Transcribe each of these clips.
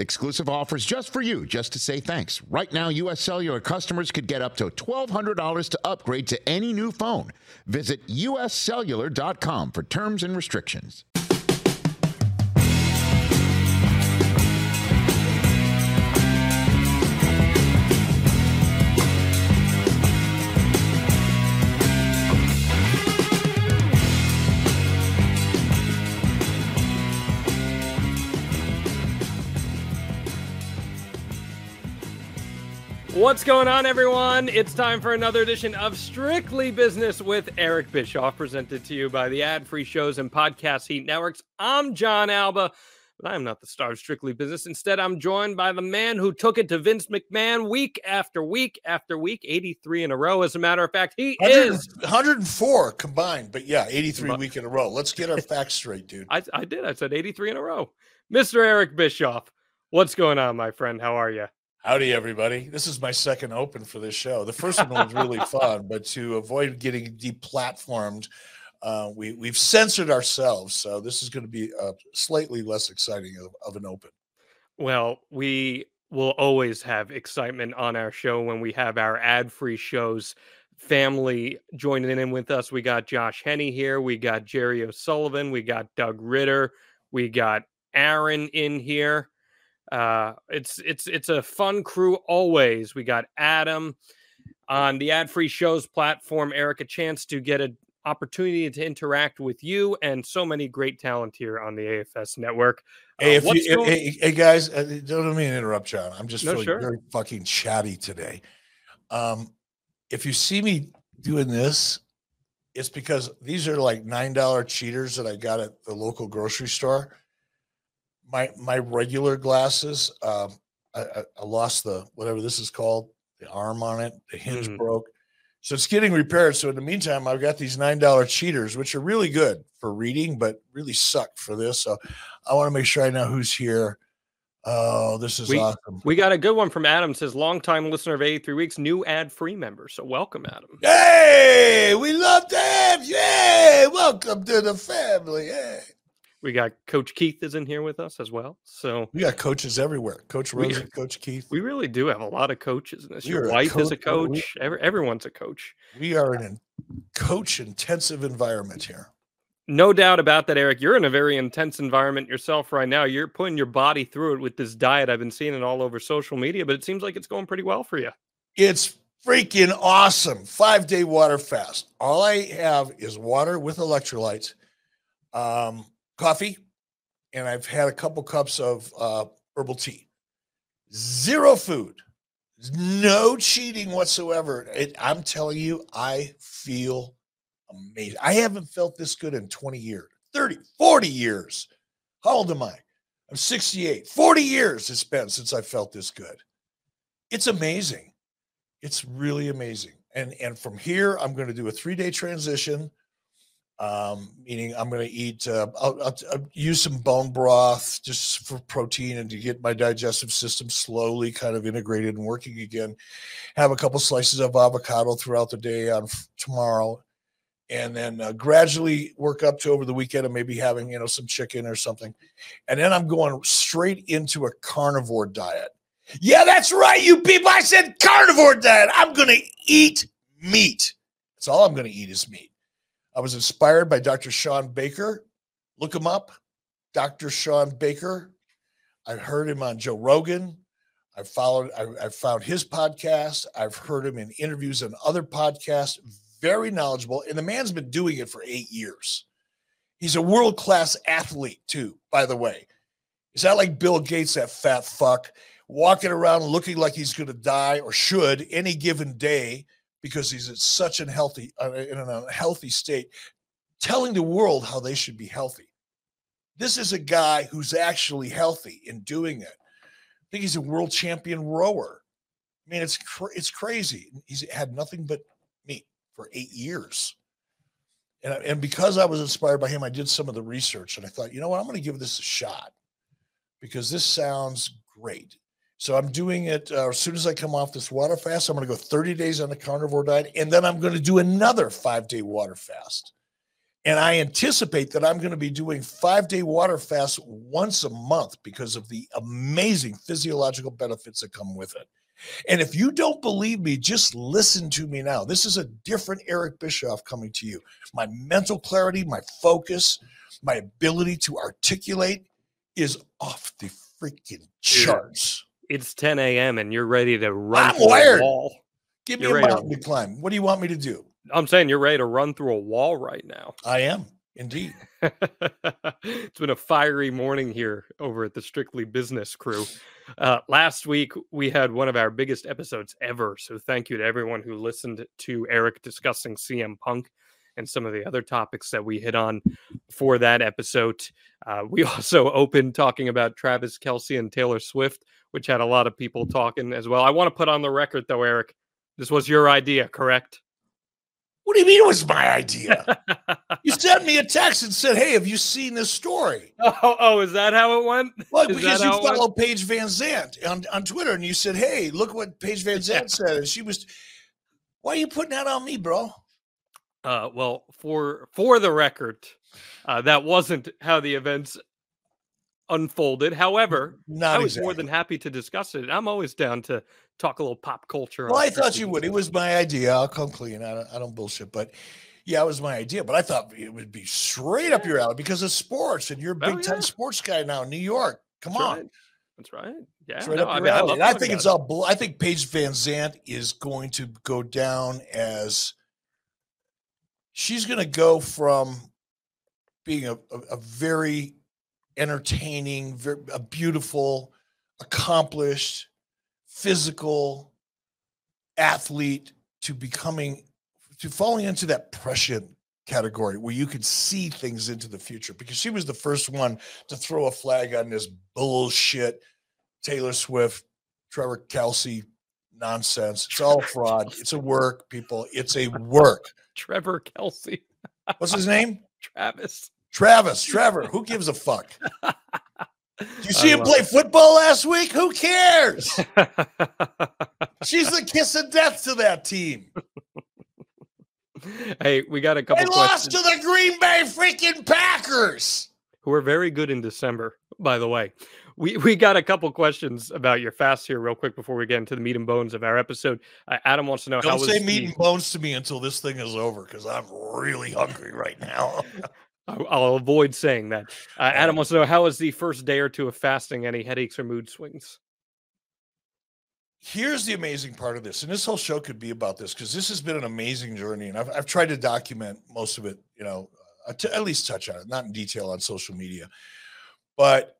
Exclusive offers just for you, just to say thanks. Right now, U.S. Cellular customers could get up to $1,200 to upgrade to any new phone. Visit uscellular.com for terms and restrictions. What's going on, everyone? It's time for another edition of Strictly Business with Eric Bischoff, presented to you by the ad free shows and podcast heat networks. I'm Jon Alba, but I am not the star of Strictly Business. Instead, I'm joined by the man who took it to Vince McMahon week after week after week, 83 in a row. As a matter of fact, he 100 is 104 combined, but yeah, 83 week in a row. Let's get our facts straight, dude. I, I did. I said 83 in a row. Mr. Eric Bischoff, what's going on, my friend? How are you? Howdy, everybody. This is my second open for this show. The first one was really fun, but to avoid getting deplatformed, uh, we, we've censored ourselves. So this is going to be uh, slightly less exciting of, of an open. Well, we will always have excitement on our show when we have our ad free shows. Family joining in with us. We got Josh Henney here. We got Jerry O'Sullivan. We got Doug Ritter. We got Aaron in here. Uh, it's it's it's a fun crew always. We got Adam on the ad free shows platform. Eric, a chance to get an opportunity to interact with you and so many great talent here on the AFS network. Hey, uh, if you, going- hey, hey, guys, uh, don't let me interrupt, Jon. I'm just No, feeling sure. very fucking chatty today. Um, if you see me doing this, it's because these are like nine dollar cheaters that I got at the local grocery store. My my regular glasses, um, I, I, I lost the whatever this is called, the arm on it, the hinge Mhm. broke. So it's getting repaired. So in the meantime, I've got these nine dollar cheaters, which are really good for reading, but really suck for this. So I want to make sure I know who's here. Oh, this is We- awesome. We got a good one from Adam. Says longtime listener of 83 weeks, new ad free member. So welcome, Adam. Hey, we love to have you. Hey, welcome to the family. Hey. We got Coach Keith is in here with us as well. So We got coaches everywhere. Coach We- Coach Keith. we really do have a lot of coaches in this. We Your are a wife is a coach- we- Every, everyone's a coach. We are in a coach intensive environment here. No doubt about that, Eric. You're in a very intense environment yourself right now. You're putting your body through it with this diet. I've been seeing it all over social media, but it seems like it's going pretty well for you. It's freaking awesome. Five day water fast. All I have is water with electrolytes, um, coffee, and I've had a couple cups of uh, herbal tea. Zero food, no cheating whatsoever. It, I'm telling you, I feel amazing. I haven't felt this good in 20 years, 30, 40 years. How old am I? I'm 68. 40 years it's been since I felt this good. It's amazing. It's really amazing. And and from here, I'm going to do a three day transition. Um, meaning I'm going to eat. Uh, I'll, I'll, I'll use some bone broth just for protein and to get my digestive system slowly kind of integrated and working again. Have a couple slices of avocado throughout the day on tomorrow, and then uh, gradually work up to over the weekend and maybe having you know some chicken or something, and then I'm going straight into a carnivore diet. Yeah, that's right, you people. I said carnivore diet. I'm going to eat meat. That's all I'm going to eat is meat. I was inspired by Dr. Shawn Baker. Look him up, Dr. Shawn Baker. I heard him on Joe Rogan. I followed. I, I found his podcast. I've heard him in interviews on other podcasts. Very knowledgeable, and the man's been doing it for eight years. He's a world class athlete too, by the way. Is that like Bill Gates, that fat fuck? walking around looking like he's going to die or should any given day because he's in such an healthy uh, in an unhealthy state telling the world how they should be healthy. This is a guy who's actually healthy in doing it. I think he's a world champion rower. I mean, it's cr- it's crazy. He's had nothing but me for eight years, and and because I was inspired by him, I did some of the research, and I thought, you know what, I'm going to give this a shot because this sounds great. So I'm doing it uh, as soon as I come off this water fast. I'm going to go 30 days on the carnivore diet, and then I'm going to do another five day water fast. And I anticipate that I'm going to be doing five day water fast once a month because of the amazing physiological benefits that come with it. And if you don't believe me, just listen to me now. This is a different Eric Bischoff coming to you. My mental clarity, my focus, my ability to articulate is off the freaking charts. It's 10 a.m. and you're ready to run I'm through a wall. Give me You're a right. mountain to climb. What do you want me to do? I'm saying you're ready to run through a wall right now. I am indeed. it's been a fiery morning here over at the Strictly Business crew. Uh, last week, we had one of our biggest episodes ever. So, thank you to everyone who listened to Eric discussing CM Punk and some of the other topics that we hit on for that episode. Uh, we also opened talking about Travis Kelce and Taylor Swift, which had a lot of people talking as well. I want to put on the record, though, Eric, this was your idea, correct? What do you mean it was my idea? you sent me a text and said, Hey, have you seen this story? oh, oh, is that how it went? Well, Is because you follow Paige VanZant on, on Twitter and you said, Hey, look what Paige Van Yeah. Said. And she was, Why are you putting that on me, bro? Uh, well, for for the record, uh, that wasn't how the events unfolded. However, Not I was exactly. more than happy to discuss it. I'm always down to talk a little pop culture. Well, I thought you would. It was my idea. I'll come clean. I don't, I don't bullshit. But yeah, it was my idea. But I thought it would be straight up your alley because of sports, and you're a Oh, big time yeah. sports guy now in New York. Come That's on, right. That's right. Yeah, right no, I mean, I. And I think it's all. Bull- I think Paige VanZant is going to go down as she's going to go from being a, a, a very entertaining, very, a beautiful, accomplished, physical athlete to becoming to falling into that prescient category where you could see things into the future because she was the first one to throw a flag on this bullshit Taylor Swift, Trevor Kelce nonsense. It's all fraud. It's a work, people. It's a work. Trevor Kelce, What's his name? Travis. Travis. Trevor. Who gives a fuck? Did you see him play football last week? Who cares? She's the kiss of death to that team. hey, we got a couple They lost questions to the Green Bay freaking Packers. who are very good in December, by the way. We, we got a couple questions about your fast here, real quick, before we get into the meat and bones of our episode. Uh, Adam wants to know how Don't was say the- meat and bones to me until this thing is over because I'm really hungry right now. I- I'll avoid saying that. Uh, Adam wants to know how was the first day or two of fasting? Any headaches or mood swings? Here's the amazing part of this, and this whole show could be about this because this has been an amazing journey, and I've, I've tried to document most of it, you know, uh, to at least touch on it, not in detail on social media. But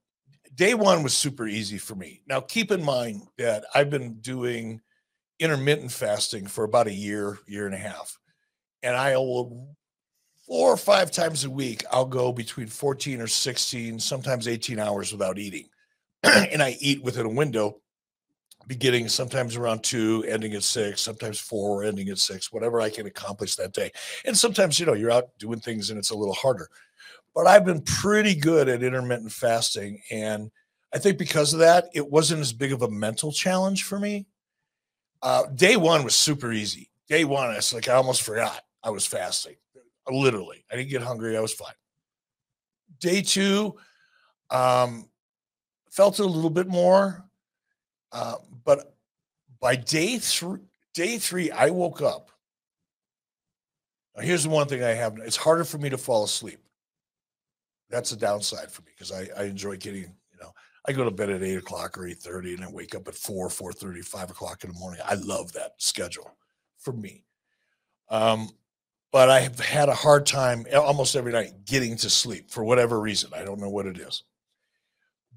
day one was super easy for me. Now, keep in mind that I've been doing intermittent fasting for about a year, year and a half, and I will four or five times a week, I'll go between 14 or 16, sometimes 18 hours without eating. and I eat within a window, beginning sometimes around two, ending at six, sometimes four, ending at six, whatever I can accomplish that day. And sometimes, you know, you're out doing things and it's a little harder. But I've been pretty good at intermittent fasting. And I think because of that, it wasn't as big of a mental challenge for me. Uh, day one was super easy. Day one, it's like I almost forgot I was fasting. Literally, I didn't get hungry. I was fine. Day two, um, felt it a little bit more, uh, but by day three, day three, I woke up. Now, here's the one thing I have: it's harder for me to fall asleep. That's a downside for me because I, I enjoy getting, you know, I go to bed at eight o'clock or eight thirty, and I wake up at four, four thirty, five o'clock in the morning. I love that schedule for me. Um, but I have had a hard time almost every night getting to sleep for whatever reason. I don't know what it is.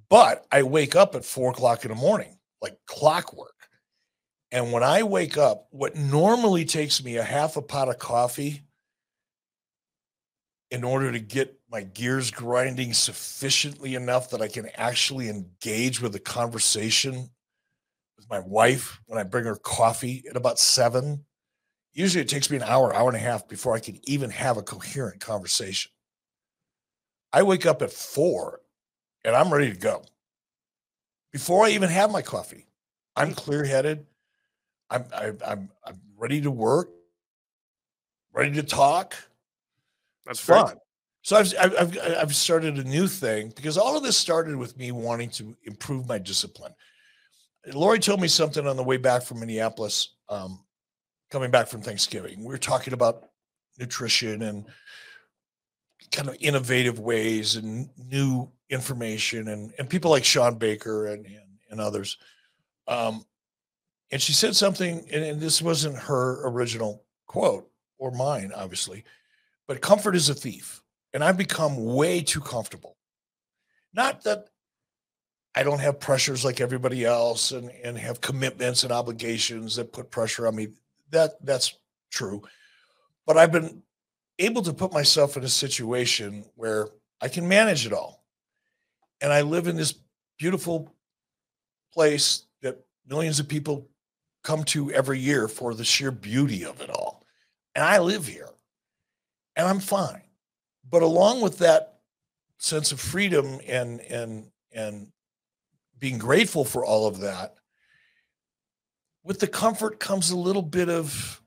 But I wake up at four o'clock in the morning, like clockwork. And when I wake up, what normally takes me a half a pot of coffee in order to get my gears grinding sufficiently enough that I can actually engage with a conversation with my wife when I bring her coffee at about seven. Usually it takes me an hour, hour and a half before I can even have a coherent conversation. I wake up at four and I'm ready to go. Before I even have my coffee, I'm clear headed. I'm, I, am i am I'm ready to work, ready to talk. That's fun. So I've, I've, I've started a new thing because all of this started with me wanting to improve my discipline. Lori told me something on the way back from Minneapolis, um, coming back from Thanksgiving. We were talking about nutrition and kind of innovative ways and new information and, and people like Shawn Baker and, and, and others. Um, and she said something, and, and this wasn't her original quote or mine, obviously, but comfort is a thief and I've become way too comfortable. Not that I don't have pressures like everybody else and, and have commitments and obligations that put pressure on me. That that's true. But I've been able to put myself in a situation where I can manage it all. And I live in this beautiful place that millions of people come to every year for the sheer beauty of it all. And I live here and I'm fine. But along with that sense of freedom and and and being grateful for all of that, with the comfort comes a little bit of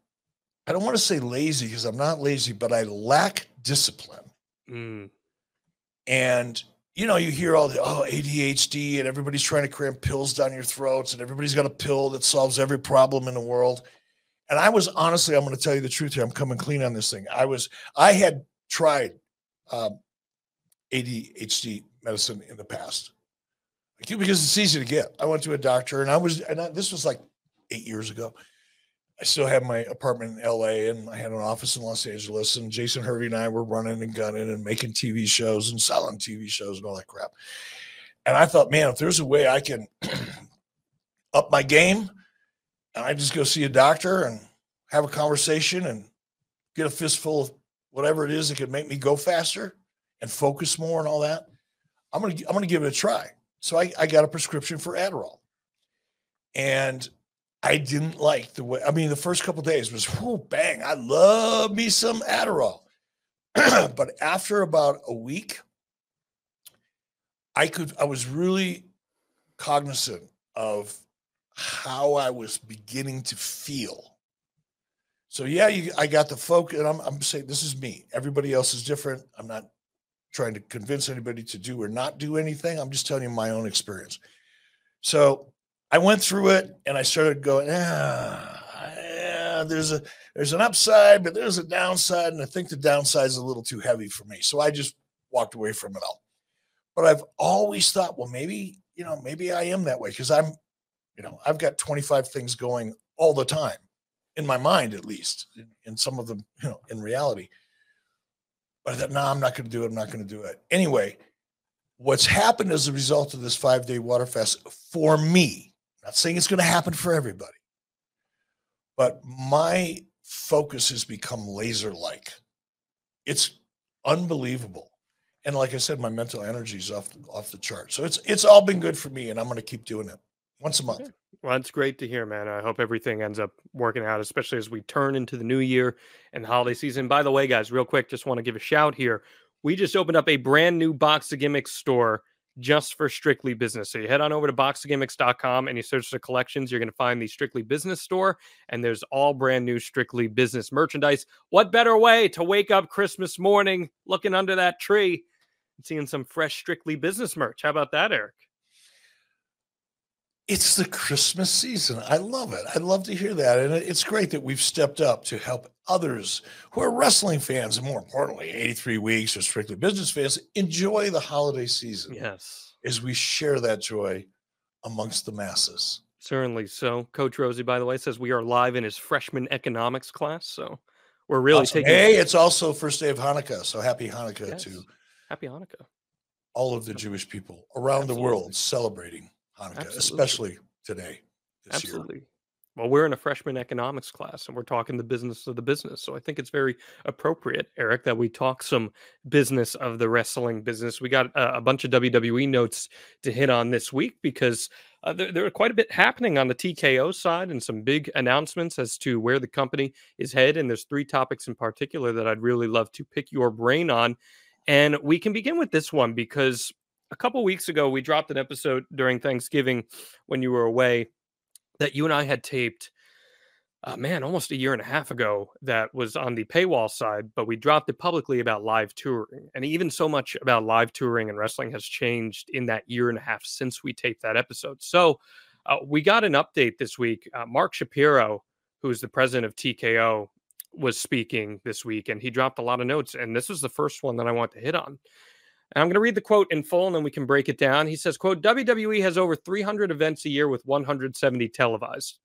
I don't want to say lazy because I'm not lazy, but I lack discipline. Mm. And you know, you hear all the oh ADHD and everybody's trying to cram pills down your throats and everybody's got a pill that solves every problem in the world. And I was honestly, I'm going to tell you the truth here. I'm coming clean on this thing. I was, I had tried um, ADHD medicine in the past because it's easy to get. I went to a doctor and I was, and I, this was like eight years ago. I still had my apartment in LA and I had an office in Los Angeles. And Jason Hervey and I were running and gunning and making TV shows and selling TV shows and all that crap. And I thought, man, if there's a way I can up my game and I just go see a doctor and have a conversation and get a fistful of whatever it is that could make me go faster and focus more and all that, I'm gonna I'm gonna give it a try. So I, I got a prescription for Adderall. And I didn't like the way, I mean, the first couple days was whoo, bang, I love me some Adderall. but after about a week, I could, I was really cognizant of how I was beginning to feel so yeah, you, I got the focus, and I'm, I'm saying this is me. Everybody else is different. I'm not trying to convince anybody to do or not do anything. I'm just telling you my own experience. So I went through it, and I started going, ah, yeah, there's a there's an upside, but there's a downside, and I think the downside is a little too heavy for me. So I just walked away from it all. But I've always thought, well, maybe you know, maybe I am that way because I'm, you know, I've got 25 things going all the time in my mind at least, in some of them, you know, in reality. But I thought, no, nah, I'm not going to do it. I'm not going to do it. Anyway, what's happened as a result of this five day water fast for me, not saying it's going to happen for everybody, but my focus has become laser like. It's unbelievable. And like I said, my mental energy is off off the chart. So it's it's all been good for me, and I'm going to keep doing it once a month. Well, that's great to hear, man. I hope everything ends up working out, especially as we turn into the new year and holiday season. By the way, guys, real quick, just want to give a shout here. We just opened up a brand new Box of Gimmicks store just for Strictly Business. So you head on over to boxofgimmicks.com and you search the collections. You're going to find the Strictly Business store, and there's all brand new Strictly Business merchandise. What better way to wake up Christmas morning looking under that tree and seeing some fresh Strictly Business merch? How about that, Eric? it's the Christmas season. I love it. I love to hear that. And it's great that we've stepped up to help others who are wrestling fans and more importantly, 83 weeks or strictly business fans enjoy the holiday season. Yes. As we share that joy amongst the masses. Certainly. So, Coach Rosie, by the way, says we are live in his freshman economics class. So, we're really awesome. taking. Hey, it's also first day of Hanukkah. So, happy Hanukkah yes. to happy Hanukkah. All of the Jewish people around Absolutely. the world celebrating Hanukkah, Absolutely. especially today. Absolutely. Year. Well, we're in a freshman economics class and we're talking the business of the business. So I think it's very appropriate, Eric, that we talk some business of the wrestling business. We got a, a bunch of WWE notes to hit on this week because uh, there, there are quite a bit happening on the TKO side and some big announcements as to where the company is headed. And there's three topics in particular that I'd really love to pick your brain on. And we can begin with this one because a couple weeks ago, we dropped an episode during Thanksgiving when you were away that you and I had taped uh, man, almost a year and a half ago that was on the paywall side, but we dropped it publicly about live touring. And even so much about live touring and wrestling has changed in that year and a half since we taped that episode. So uh, we got an update this week. Uh, Mark Shapiro, who is the president of TKO, was speaking this week and he dropped a lot of notes. And this was the first one that I want to hit on. And I'm going to read the quote in full and then we can break it down. He says, quote, WWE has over 300 events a year with 170 televised.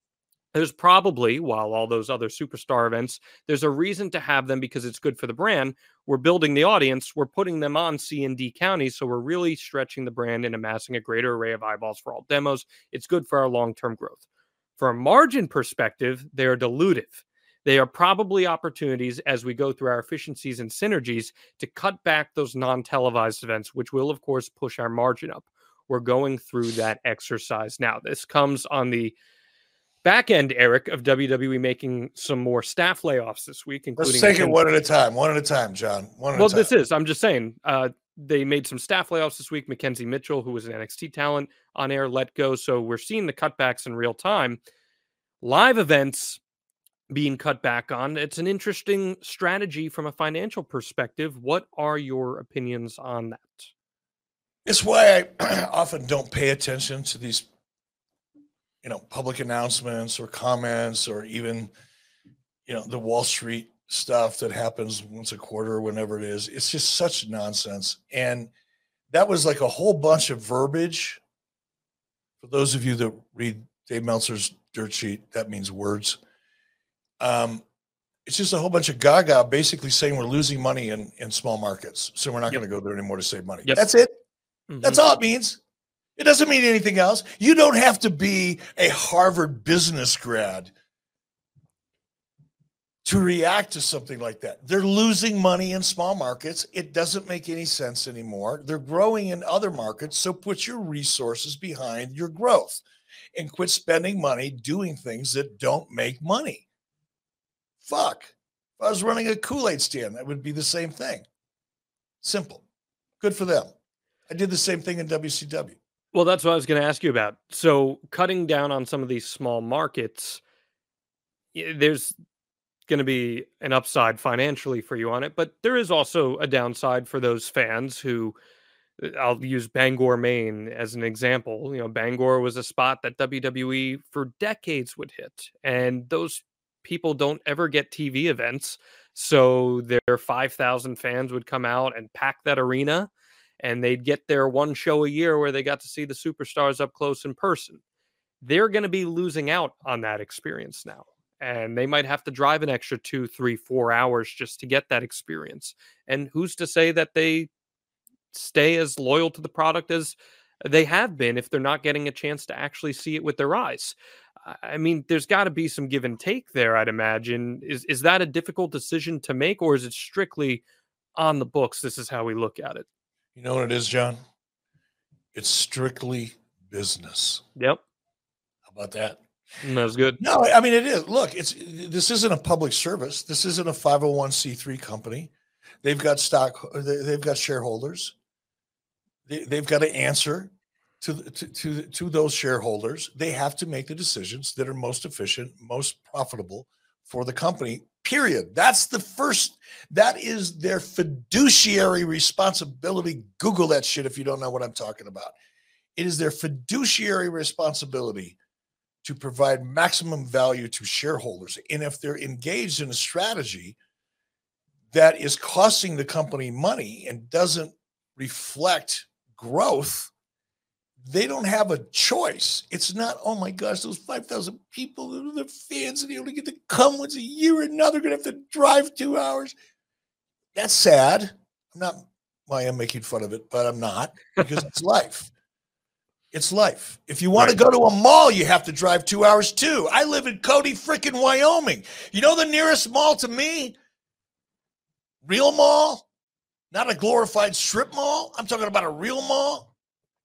There's probably while all those other superstar events there's a reason to have them because it's good for the brand. We're building the audience. We're putting them on c and d counties so we're really stretching the brand and amassing a greater array of eyeballs for all demos. It's good for our long-term growth. From a margin perspective they're dilutive they are probably opportunities as we go through our efficiencies and synergies to cut back those non-televised events which will of course push our margin up we're going through that exercise now this comes on the back end, Eric, of WWE making some more staff layoffs this week, including. Let's take it one at a time. One at a time, Jon. One. well, this is. I'm just saying. Uh, they made some staff layoffs this week. Mackenzie Mitchell, who was an NXT talent on air, let go. So we're seeing the cutbacks in real time. Live events being cut back on. It's an interesting strategy from a financial perspective. What are your opinions on that? It's why I often don't pay attention to these you know public announcements or comments or even you know the wall street stuff that happens once a quarter or whenever it is it's just such nonsense and that was like a whole bunch of verbiage for those of you that read dave meltzer's dirt sheet that means words um, it's just a whole bunch of gaga basically saying we're losing money in, in small markets so we're not yep. going to go there anymore to save money yep. that's it mm-hmm. that's all it means it doesn't mean anything else. You don't have to be a Harvard business grad to react to something like that. They're losing money in small markets. It doesn't make any sense anymore. They're growing in other markets. So put your resources behind your growth and quit spending money doing things that don't make money. Fuck. If I was running a Kool Aid stand, that would be the same thing. Simple. Good for them. I did the same thing in WCW. Well, that's what I was going to ask you about. So, cutting down on some of these small markets, there's going to be an upside financially for you on it, but there is also a downside for those fans who uh, I'll use Bangor, Maine as an example. You know, Bangor was a spot that WWE for decades would hit, and those people don't ever get TV events. So their 5,000 fans would come out and pack that arena and they'd get their one show a year where they got to see the superstars up close in person. They're going to be losing out on that experience now. And they might have to drive an extra two, three, four hours just to get that experience. And who's to say that they stay as loyal to the product as they have been if they're not getting a chance to actually see it with their eyes? I mean, there's got to be some give and take there, I'd imagine. Is is that a difficult decision to make, or is it strictly on the books? This is how we look at it. You know what it is, Jon? It's strictly business. Yep. How about that? Mm, That's good. No, I mean it is. Look, it's this isn't a public service. This isn't a 501c3 company. They've got stock they've got shareholders. They, they've got to answer to, to to to those shareholders. They have to make the decisions that are most efficient, most profitable for the company period. That's the first, that is their fiduciary responsibility. Google that shit if you don't know what I'm talking about. It is their fiduciary responsibility to provide maximum value to shareholders. And if they're engaged in a strategy that is costing the company money and doesn't reflect growth, they don't have a choice. It's not, oh my gosh, those 5,000 people, the fans, and they only get to come once a year and now they're going to have to drive two hours. That's sad. I'm not, well, I am making fun of it, but I'm not because it's life. It's life. If you want right. to go to a mall, you have to drive two hours too. I live in Cody, freaking Wyoming. You know the nearest mall to me? Real mall, not a glorified strip mall. I'm talking about a real mall.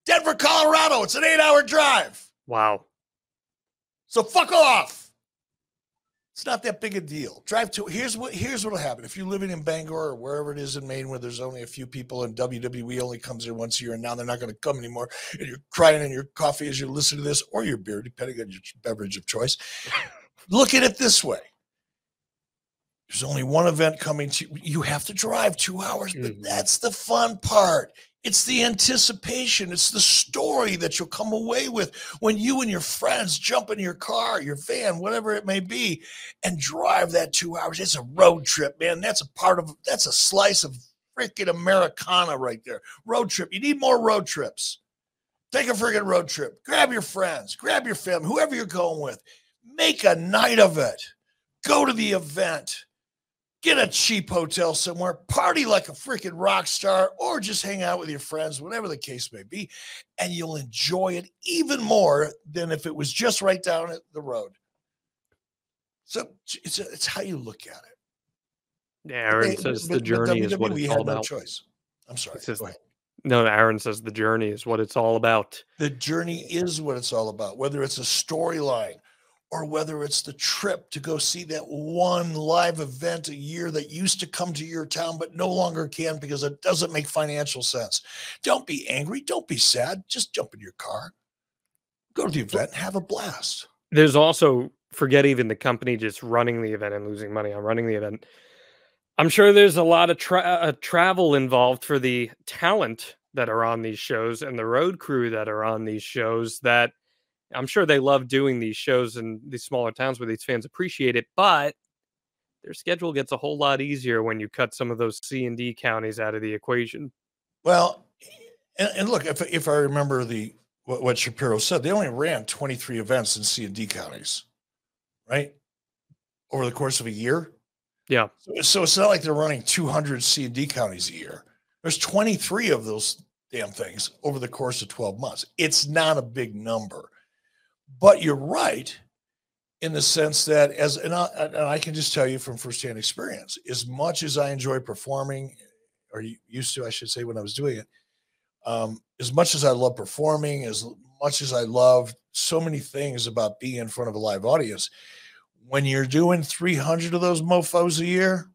Denver, Colorado. It's an eight hour drive. Wow. So fuck off. It's not that big a deal. Drive to here's what here's what'll happen. If you're living in Bangor or wherever it is in Maine where there's only a few people and WWE only comes here once a year and now they're not going to come anymore, and you're crying in your coffee as you listen to this, or your beer, depending on your beverage of choice. Look at it this way. There's only one event coming to you have to drive two hours, but Mhm. that's the fun part. It's the anticipation. It's the story that you'll come away with when you and your friends jump in your car, your van, whatever it may be, and drive that two hours. It's a road trip, man. That's a part of that's a slice of freaking Americana right there. Road trip. You need more road trips. Take a freaking road trip. Grab your friends, grab your family, whoever you're going with. Make a night of it. Go to the event get a cheap hotel somewhere, party like a freaking rock star, or just hang out with your friends, whatever the case may be, and you'll enjoy it even more than if it was just right down the road. So it's, it's how you look at it. Yeah, Aaron Hey, says but- the journey is what it's all no about. choice. I'm sorry. Says- No, Aaron says the journey is what it's all about. The journey is what it's all about, whether it's a storyline or whether it's the trip to go see that one live event a year that used to come to your town but no longer can because it doesn't make financial sense. Don't be angry. Don't be sad. Just jump in your car, go to the event, and have a blast. There's also forget even the company just running the event and losing money on running the event. I'm sure there's a lot of tra- uh, travel involved for the talent that are on these shows and the road crew that are on these shows that I'm sure they love doing these shows in these smaller towns where these fans appreciate it, but their schedule gets a whole lot easier when you cut some of those C and D counties out of the equation. Well, and, and look, if, if I remember the what, what Shapiro said, they only ran 23 events in C and D counties, right? Over the course of a year. Yeah. So, so it's not like they're running 200 C and D counties a year. There's 23 of those damn things over the course of 12 months. It's not a big number, but you're right in the sense that as and I, and I can just tell you from firsthand experience, as much as I enjoy performing, or used to, I should say, when I was doing it, um, as much as I love performing, as much as I love so many things about being in front of a live audience, when you're doing 300 of those mofos a year,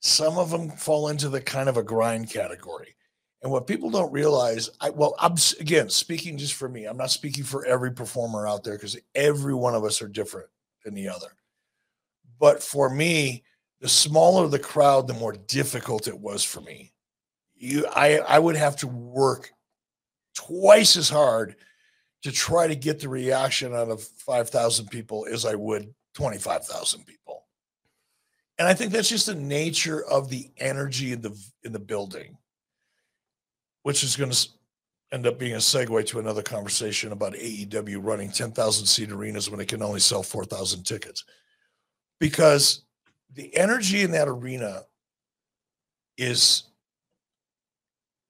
some of them fall into the kind of a grind category. And what people don't realize, I well, I'm again speaking just for me. I'm not speaking for every performer out there because every one of us are different than the other. But for me, the smaller the crowd, the more difficult it was for me. You, I, I would have to work twice as hard to try to get the reaction out of 5,000 people as I would 25,000 people. And I think that's just the nature of the energy in the in the building, which is going to end up being a segue to another conversation about AEW running 10,000 seat arenas when it can only sell 4,000 tickets. Because the energy in that arena is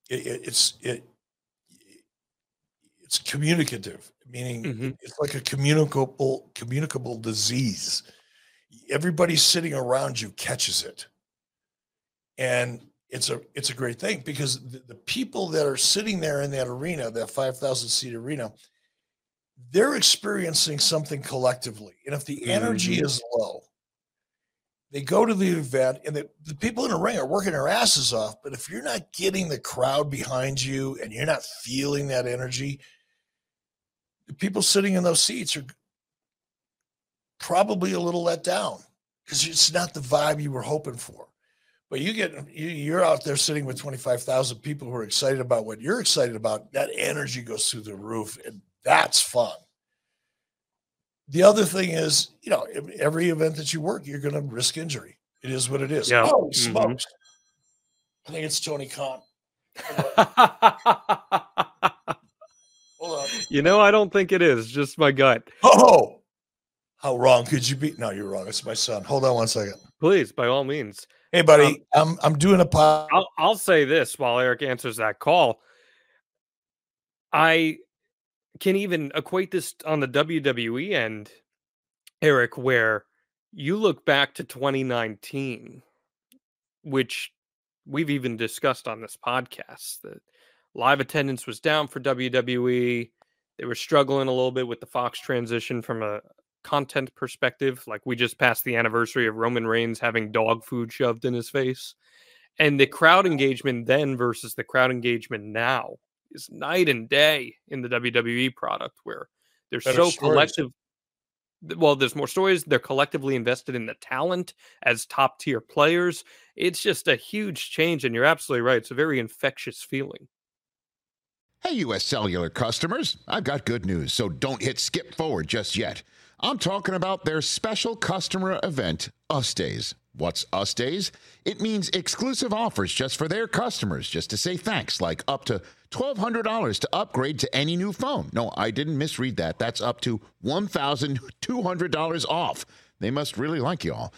it, it- it's it it's communicative meaning Mhm. it's like a communicable communicable disease everybody sitting around you catches it and it's a it's a great thing because the, the people that are sitting there in that arena that 5000 seat arena they're experiencing something collectively. And if the energy Mhm. is low they go to the event and the, the people in the ring are working their asses off. But if you're not getting the crowd behind you and you're not feeling that energy the people sitting in those seats are probably a little let down because it's not the vibe you were hoping for but you get you, you're out there sitting with 25,000 people who are excited about what you're excited about that energy goes through the roof and that's fun the other thing is you know every event that you work you're going to risk injury it is what it is Yeah. oh Mhm. smokes i think it's tony khan hold on you know, I don't think it is. Just my gut. oh how wrong could you be no you're wrong it's my son hold on one second Please, by all means. Hey buddy um, i'm i'm doing a pod I'll I'll say this while Eric answers that call. I can even equate this on the WWE end, Eric, where you look back to 2019, which we've even discussed on this podcast that live attendance was down for WWE. They were struggling a little bit with the Fox transition from a content perspective. Like we just passed the anniversary of Roman Reigns having dog food shoved in his face. And the crowd engagement then versus the crowd engagement now is night and day in the WWE product where they're Better so stories. collective. Well, there's more stories. They're collectively invested in the talent as top tier players. It's just a huge change. And you're absolutely right. It's a very infectious feeling. Hey, U.S. Cellular customers, I've got good news, so don't hit skip forward just yet. I'm talking about their special customer event, Us Days. What's Us Days? It means exclusive offers just for their customers, just to say thanks, like up to $1,200 to upgrade to any new phone. No, I didn't misread that. That's up to $1,200 off. They must really like y'all.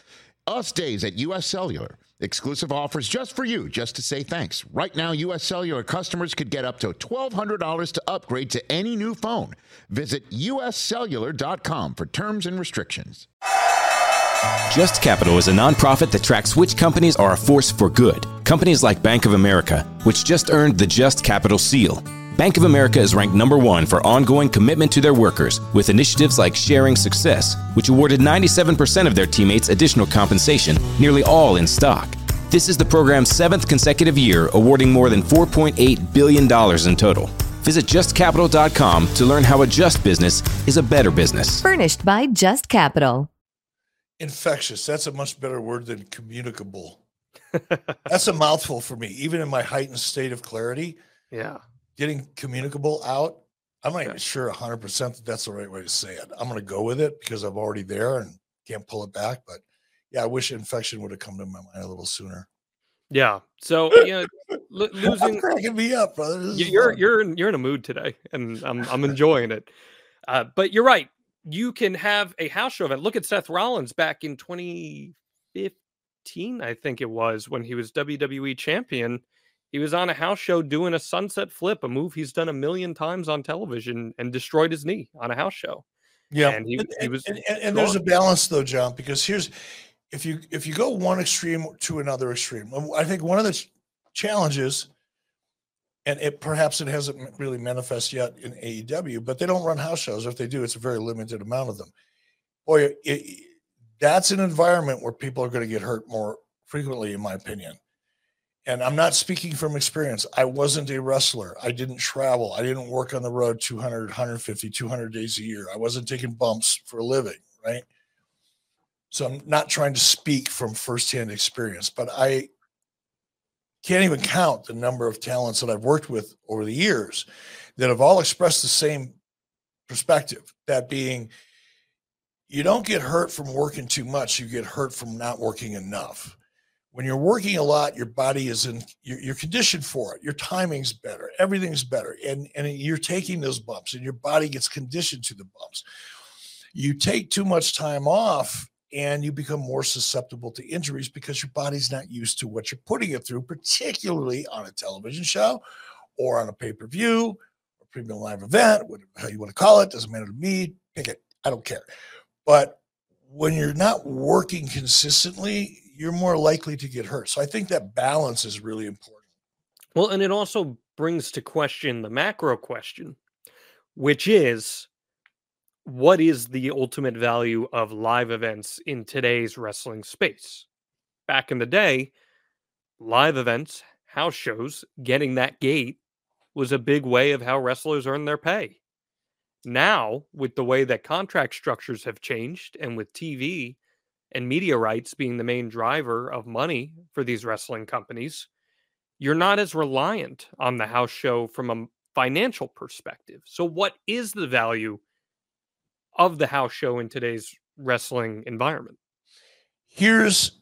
Us Days at U.S. Cellular. Exclusive offers just for you, just to say thanks. Right now, U.S. Cellular customers could get up to $1,200 to upgrade to any new phone. Visit uscellular.com for terms and restrictions. Just Capital is a nonprofit that tracks which companies are a force for good. Companies like Bank of America, which just earned the Just Capital seal. Bank of America is ranked number one for ongoing commitment to their workers with initiatives like Sharing Success, which awarded 97% of their teammates additional compensation, nearly all in stock. This is the program's seventh consecutive year, awarding more than $4.8 billion in total. Visit justcapital.com to learn how a just business is a better business. Furnished by Just Capital. Infectious. That's a much better word than communicable. That's a mouthful for me. Even in my heightened state of clarity, Yeah. Getting communicable out, I'm not even sure 100% that that's the right way to say it. I'm going to go with it because I'm already there and can't pull it back. But yeah, I wish infection would have come to my mind a little sooner. Yeah. So, you know, lo- losing cracking me up, brother. This you're you're in, you're in a mood today, and I'm I'm enjoying it. Uh, but you're right. You can have a house show event. Look at Seth Rollins back in 2015, I think it was, when he was WWE champion. He was on a house show doing a sunset flip, a move he's done a million times on television, and destroyed his knee on a house show. Yeah, and he- he was and, and- and there's a balance though, Jon, because here's if you if you go one extreme to another extreme, I think one of the ch- challenges, and it perhaps it hasn't really manifest yet in AEW, but they don't run house shows. If they do, it's a very limited amount of them. Boy, it- that's an environment where people are going to get hurt more frequently, in my opinion. And I'm not speaking from experience. I wasn't a wrestler. I didn't travel. I didn't work on the road 200, 150, 200 days a year. I wasn't taking bumps for a living, right? So I'm not trying to speak from firsthand experience, but I can't even count the number of talents that I've worked with over the years that have all expressed the same perspective that being you don't get hurt from working too much, you get hurt from not working enough when you're working a lot, your body is in you're, you're conditioned for it. Your timing's better, everything's better, and and you're taking those bumps, and your body gets conditioned to the bumps. You take too much time off, and you become more susceptible to injuries because your body's not used to what you're putting it through, particularly on a television show, or on a pay per view, or premium live event, whatever how you want to call it. Doesn't matter to me. Pick it. I don't care. But when you're not working consistently, you're more likely to get hurt. So I think that balance is really important. Well, and it also brings to question the macro question, which is what is the ultimate value of live events in today's wrestling space? Back in the day, live events, house shows, getting that gate was a big way of how wrestlers earn their pay. Now, with the way that contract structures have changed and with TV and media rights being the main driver of money for these wrestling companies, you're not as reliant on the house show from a financial perspective. So, what is the value of the house show in today's wrestling environment? Here's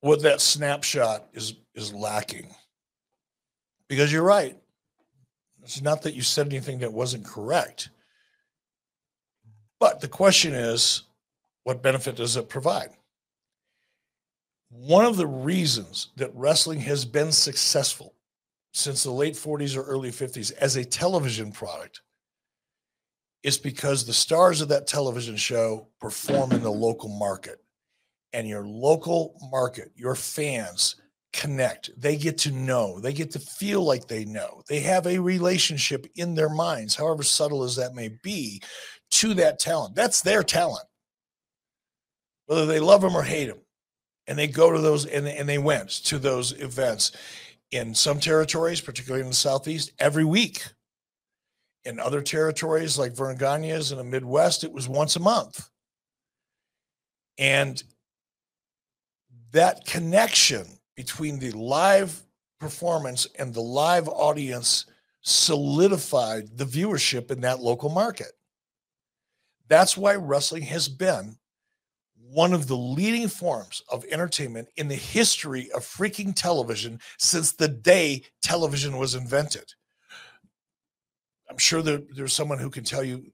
what that snapshot is is lacking. Because you're right. It's not that you said anything that wasn't correct. But the question is, what benefit does it provide? One of the reasons that wrestling has been successful since the late 40s or early 50s as a television product is because the stars of that television show perform in the local market. And your local market, your fans connect. They get to know. They get to feel like they know. They have a relationship in their minds, however subtle as that may be, to that talent. That's their talent. Whether they love them or hate them. And they go to those and, and they went to those events in some territories, particularly in the Southeast, every week. In other territories like Gagne's in the Midwest, it was once a month. And that connection between the live performance and the live audience solidified the viewership in that local market. That's why wrestling has been one of the leading forms of entertainment in the history of freaking television since the day television was invented. I'm sure that there's someone who can tell you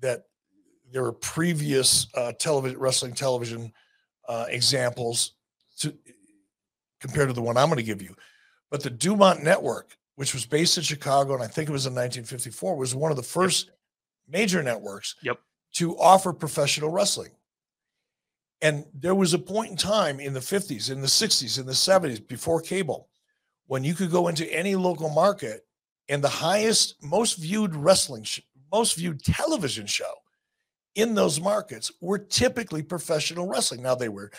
that there were previous uh, television wrestling television uh, examples to compared to the one I'm going to give you. But the DuMont Network, which was based in Chicago, and I think it was in 1954, was one of the first major networks Yep. to offer professional wrestling. And there was a point in time in the 50s, in the 60s, in the 70s, before cable, when you could go into any local market and the highest, most viewed wrestling, sh- most viewed television show in those markets were typically professional wrestling. Now they were,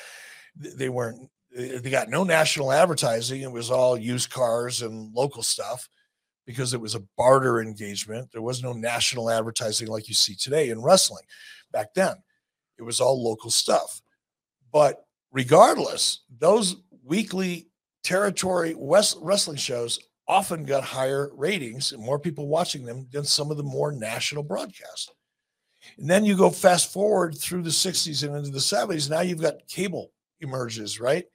they weren't, eh, they got no national advertising. It was all used cars and local stuff because it was a barter engagement. There was no national advertising like you see today in wrestling. Back then, it was all local stuff. But regardless, those weekly territory west wrestling shows often got higher ratings and more people watching them than some of the more national broadcasts. And then you go fast forward through the 60s and into the 70s. Now you've got cable emerges, right?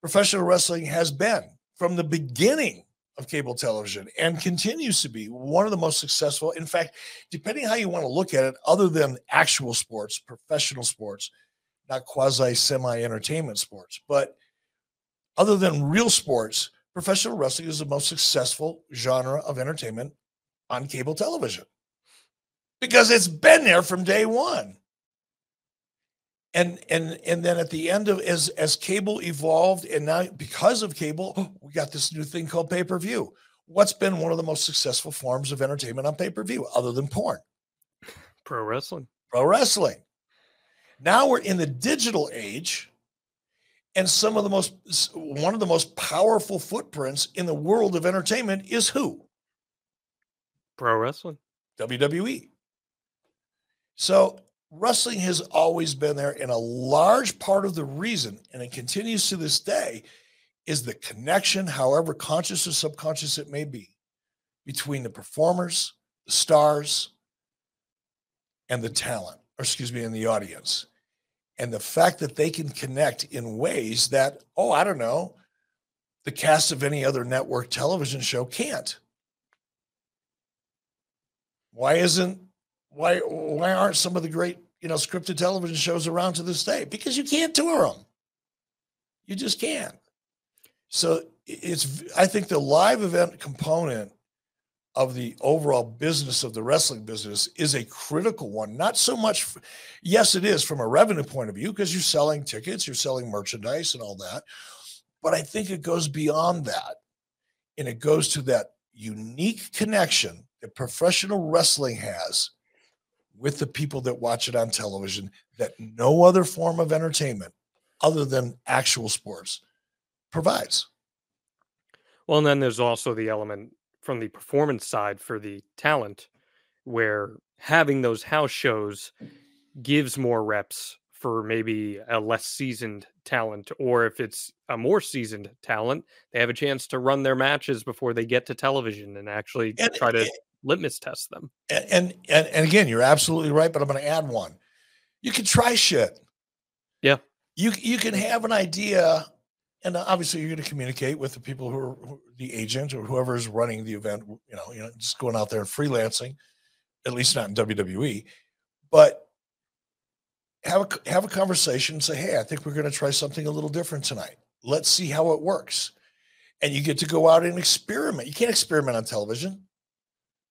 Professional wrestling has been from the beginning of cable television and continues to be one of the most successful. In fact, depending how you want to look at it, other than actual sports, professional sports, not quasi semi entertainment sports, but other than real sports, professional wrestling is the most successful genre of entertainment on cable television because it's been there from day one. And and and then at the end of as as cable evolved, and now because of cable, oh, we got this new thing called pay per view. What's been one of the most successful forms of entertainment on pay per view, other than porn? Pro wrestling. Pro wrestling. Now we're in the digital age, and some of the most one of the most powerful footprints in the world of entertainment is who? Pro wrestling. WWE. So wrestling has always been there, and a large part of the reason, and it continues to this day, is the connection, however conscious or subconscious it may be, between the performers, the stars, and the talent, or excuse me, in the audience. And the fact that they can connect in ways that, oh, I don't know, the cast of any other network television show can't. Why isn't why why aren't some of the great you know scripted television shows around to this day? Because you can't tour them. You just can't. So it's I think the live event component of the overall business of the wrestling business is a critical one. Not so much, yes, it is from a revenue point of view because you're selling tickets, you're selling merchandise and all that. But I think it goes beyond that, and it goes to that unique connection that professional wrestling has with the people that watch it on television that no other form of entertainment other than actual sports provides. Well, and then there's also the element from the performance side for the talent where having those house shows gives more reps for maybe a less seasoned talent or if it's a more seasoned talent they have a chance to run their matches before they get to television and actually And- try to eh, litmus test them and and and, and again, you're absolutely right, but I'm going to add one. You can try shit. Yeah. You you can have an idea, and uh, obviously you're going to communicate with the people who are who- the agent or whoever is running the event. You know, you know, just going out there and freelancing, at least not in WWE, but have a have a conversation and say, hey, I think we're going to try something a little different tonight. Let's see how it works, and you get to go out and experiment. You can't experiment on television.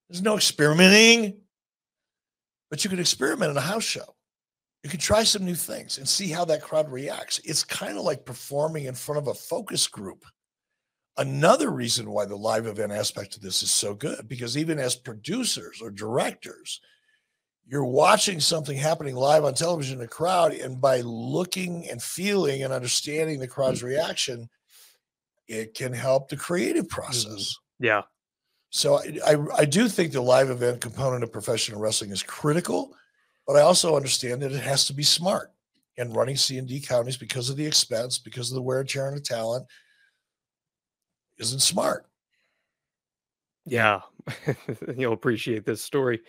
There's no experimenting, but you can experiment in a house show. You can try some new things and see how that crowd reacts. It's kind of like performing in front of a focus group. Another reason why the live event aspect of this is so good, because even as producers or directors, you're watching something happening live on television in a crowd, and by looking and feeling and understanding the crowd's mm-hmm. reaction, it can help the creative mm-hmm. process. Yeah. So I, I, I do think the live event component of professional wrestling is critical but I also understand that it has to be smart. And running C and D counties because of the expense, because of the wear and tear on the talent, isn't smart. Yeah, you'll appreciate this story.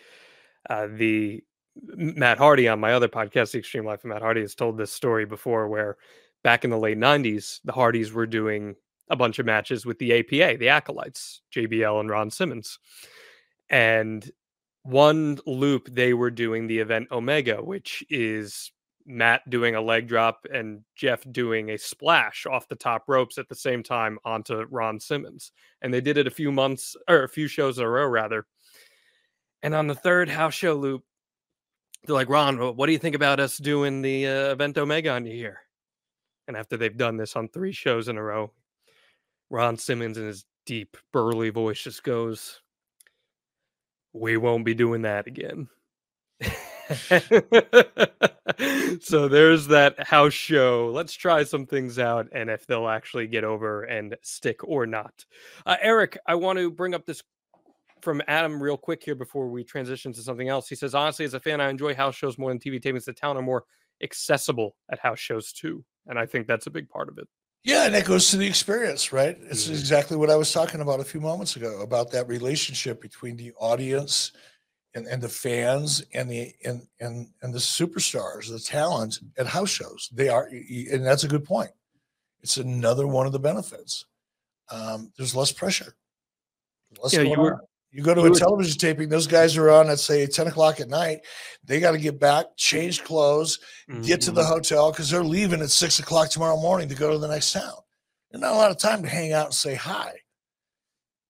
Uh, the Matt Hardy on my other podcast, The Extreme Life of Matt Hardy, has told this story before where back in the late 90s, the Hardys were doing a bunch of matches with the APA, the Acolytes, JBL and Ron Simmons. And one loop they were doing the event Omega, which is Matt doing a leg drop and Jeff doing a splash off the top ropes at the same time onto Ron Simmons. And they did it a few months or a few shows in a row, rather. And on the third house show loop, they're like, Ron, what do you think about us doing the uh, event Omega on you here? And after they've done this on three shows in a row, Ron Simmons in his deep, burly voice just goes, we won't be doing that again. so there's that house show. Let's try some things out and if they'll actually get over and stick or not. Uh, Eric, I want to bring up this from Adam real quick here before we transition to something else. He says, honestly, as a fan, I enjoy house shows more than TV tapings. The town are more accessible at house shows too. And I think that's a big part of it. Yeah, and that goes to the experience, right? It's mm-hmm. exactly what I was talking about a few moments ago about that relationship between the audience and, and the fans and the and and and the superstars, the talent at house shows. They are, and that's a good point. It's another one of the benefits. Um, there's less pressure. Less yeah, you were you go to a television taping, those guys are on at say 10 o'clock at night. They got to get back, change clothes, mm-hmm. get to the mm-hmm. hotel because they're leaving at six o'clock tomorrow morning to go to the next town. There's not a lot of time to hang out and say hi.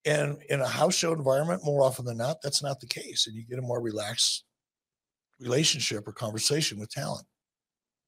And in a house show environment, more often than not, that's not the case. And you get a more relaxed relationship or conversation with talent.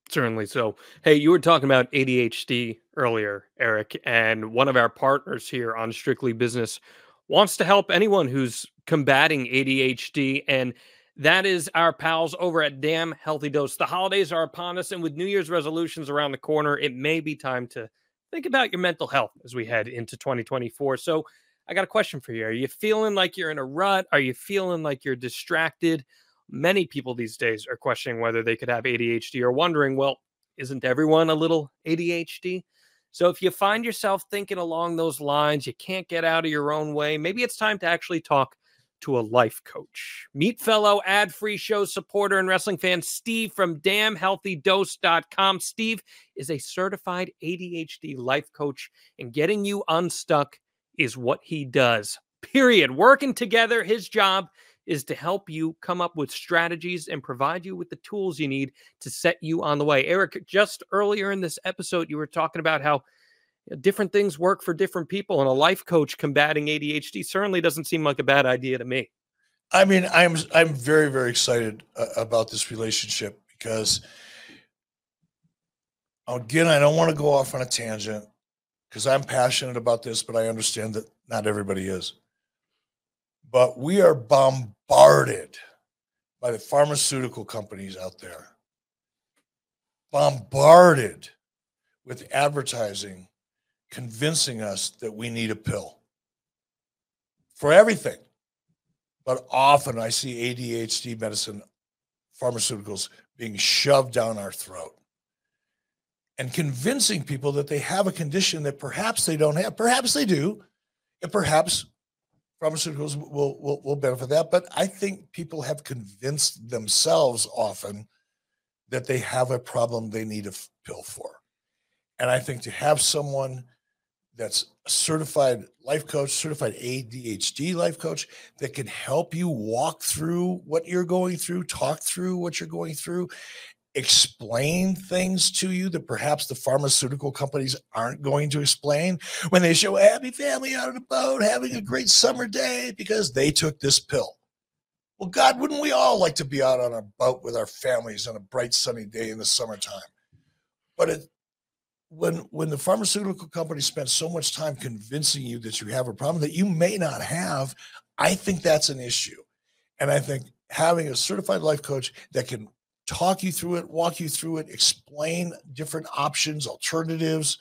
Certainly so. Hey, you were talking about ADHD earlier, Eric, and one of our partners here on Strictly Business wants to help anyone who's combating ADHD. And that is our pals over at Damn Healthy Dose. The holidays are upon us, and with New Year's resolutions around the corner, it may be time to think about your mental health as we head into 2024. So, I got a question for you. Are you feeling like you're in a rut? Are you feeling like you're distracted? Many people these days are questioning whether they could have ADHD or wondering, well, isn't everyone a little ADHD? So if you find yourself thinking along those lines, you can't get out of your own way, maybe it's time to actually talk to a life coach. Meet fellow ad free show supporter and wrestling fan Steve from damnhealthydose.com. Steve is a certified ADHD life coach, and getting you unstuck is what he does. Period. Working together, his job is to help you come up with strategies and provide you with the tools you need to set you on the way. Eric, just earlier in this episode, you were talking about how different things work for different people, and a life coach combating ADHD certainly doesn't seem like a bad idea to me. I mean, I'm I'm very very excited uh, about this relationship because again, I don't want to go off on a tangent because I'm passionate about this, but I understand that not everybody is. But we are bombarded by the pharmaceutical companies out there, bombarded with advertising convincing us that we need a pill for everything. But often I see ADHD medicine pharmaceuticals being shoved down our throat and convincing people that they have a condition that perhaps they don't have. Perhaps they do, and perhaps pharmaceuticals will, will, will benefit that. But I think people have convinced themselves often that they have a problem they need a pill for. And I think to have someone that's a certified life coach, certified ADHD life coach that can help you walk through what you're going through, talk through what you're going through, explain things to you that perhaps the pharmaceutical companies aren't going to explain when they show a happy family out on a boat having a great summer day because they took this pill. Well, God, wouldn't we all like to be out on a boat with our families on a bright sunny day in the summertime? But it, when when the pharmaceutical company spends so much time convincing you that you have a problem that you may not have, I think that's an issue. And I think having a certified life coach that can talk you through it, walk you through it, explain different options, alternatives,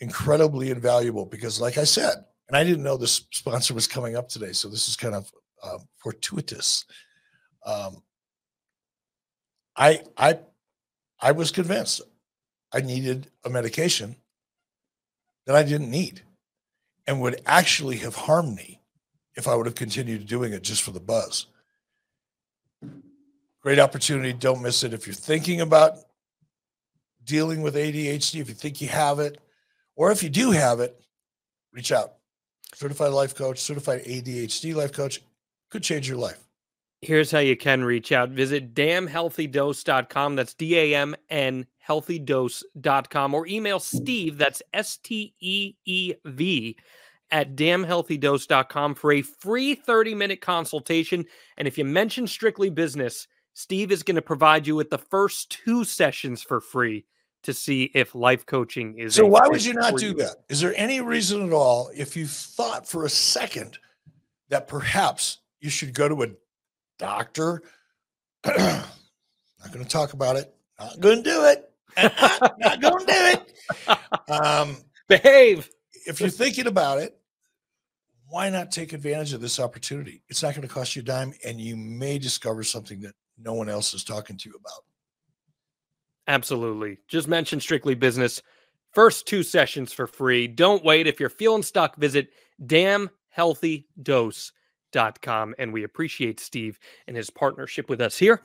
incredibly invaluable because like I said, and I didn't know this sponsor was coming up today, so this is kind of uh, fortuitous. Um, I I I was convinced I needed a medication that I didn't need and would actually have harmed me if I would have continued doing it just for the buzz. Great opportunity. Don't miss it. If you're thinking about dealing with ADHD, if you think you have it, or if you do have it, reach out. Certified life coach, certified ADHD life coach could change your life. Here's how you can reach out. Visit damnhealthydose.com. That's D A M N healthydose.com or email Steve, that's S T E E V, at damnhealthydose.com for a free 30 minute consultation. And if you mention strictly business, Steve is going to provide you with the first two sessions for free to see if life coaching is. So, why would you not do that? Is there any reason at all, if you thought for a second that perhaps you should go to a doctor. not going to talk about it. Not going to do it. not going to do it. Um, Behave. If you're thinking about it, why not take advantage of this opportunity? It's not going to cost you a dime, and you may discover something that no one else is talking to you about. Absolutely. Just mention strictly business. First two sessions for free. Don't wait. If you're feeling stuck, visit Damn Healthy com, and we appreciate Steve and his partnership with us here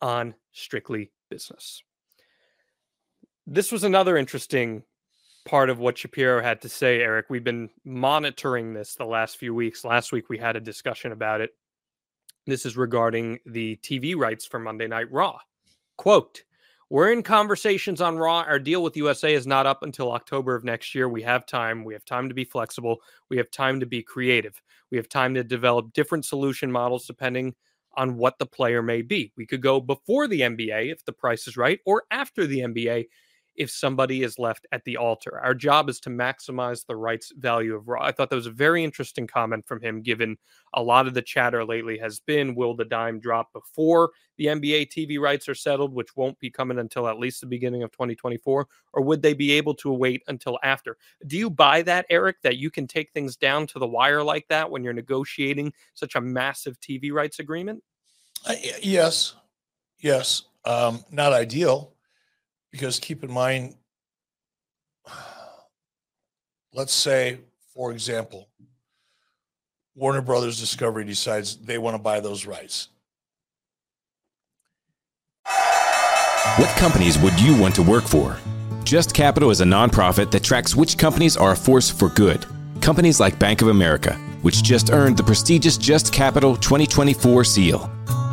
on Strictly Business. This was another interesting part of what Shapiro had to say, Eric. We've been monitoring this the last few weeks. Last week we had a discussion about it. This is regarding the TV rights for Monday Night Raw. Quote, we're in conversations on Raw. Our deal with USA is not up until October of next year. We have time. We have time to be flexible. We have time to be creative. We have time to develop different solution models depending on what the player may be. We could go before the NBA if the price is right, or after the NBA if somebody is left at the altar. Our job is to maximize the rights value of Raw. I thought that was a very interesting comment from him, given a lot of the chatter lately has been will the dime drop before the NBA TV rights are settled, which won't be coming until at least the beginning of 2024, or would they be able to wait until after? Do you buy that, Eric, that you can take things down to the wire like that when you're negotiating such a massive TV rights agreement? Uh, yes. Yes. Um, not ideal because keep in mind, let's say, for example, Warner Brothers Discovery decides they want to buy those rights. What companies would you want to work for? Just Capital is a nonprofit that tracks which companies are a force for good. Companies like Bank of America, which just earned the prestigious Just Capital 2024 seal.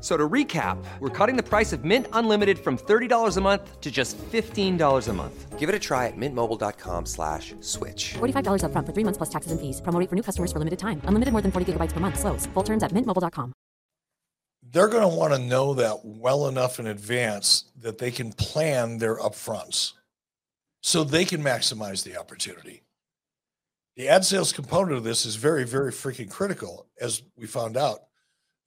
So to recap, we're cutting the price of Mint Unlimited from $30 a month to just $15 a month. Give it a try at mintmobile.com slash switch. $45 up front for three months plus taxes and fees. Promo for new customers for limited time. Unlimited more than 40 gigabytes per month. Slows. Full terms at mintmobile.com. They're going to want to know that well enough in advance that they can plan their upfronts so they can maximize the opportunity. The ad sales component of this is very, very freaking critical, as we found out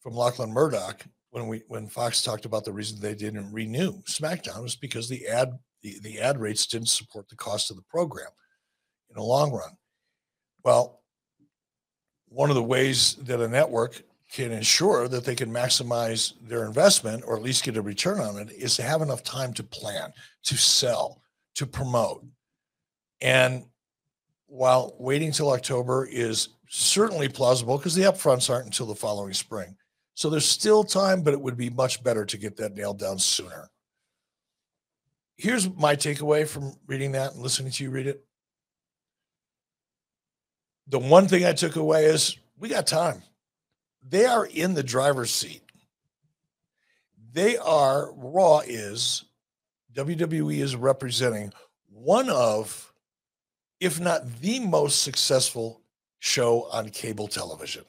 from Lachlan Murdoch when we when Fox talked about the reason they didn't renew SmackDown was because the ad the, the ad rates didn't support the cost of the program in the long run. Well, one of the ways that a network can ensure that they can maximize their investment or at least get a return on it is to have enough time to plan, to sell, to promote. And while waiting till October is certainly plausible because the upfronts aren't until the following spring. So there's still time, but it would be much better to get that nailed down sooner. Here's my takeaway from reading that and listening to you read it. The one thing I took away is we got time. They are in the driver's seat. They are, Raw is, WWE is representing one of, if not the most successful show on cable television.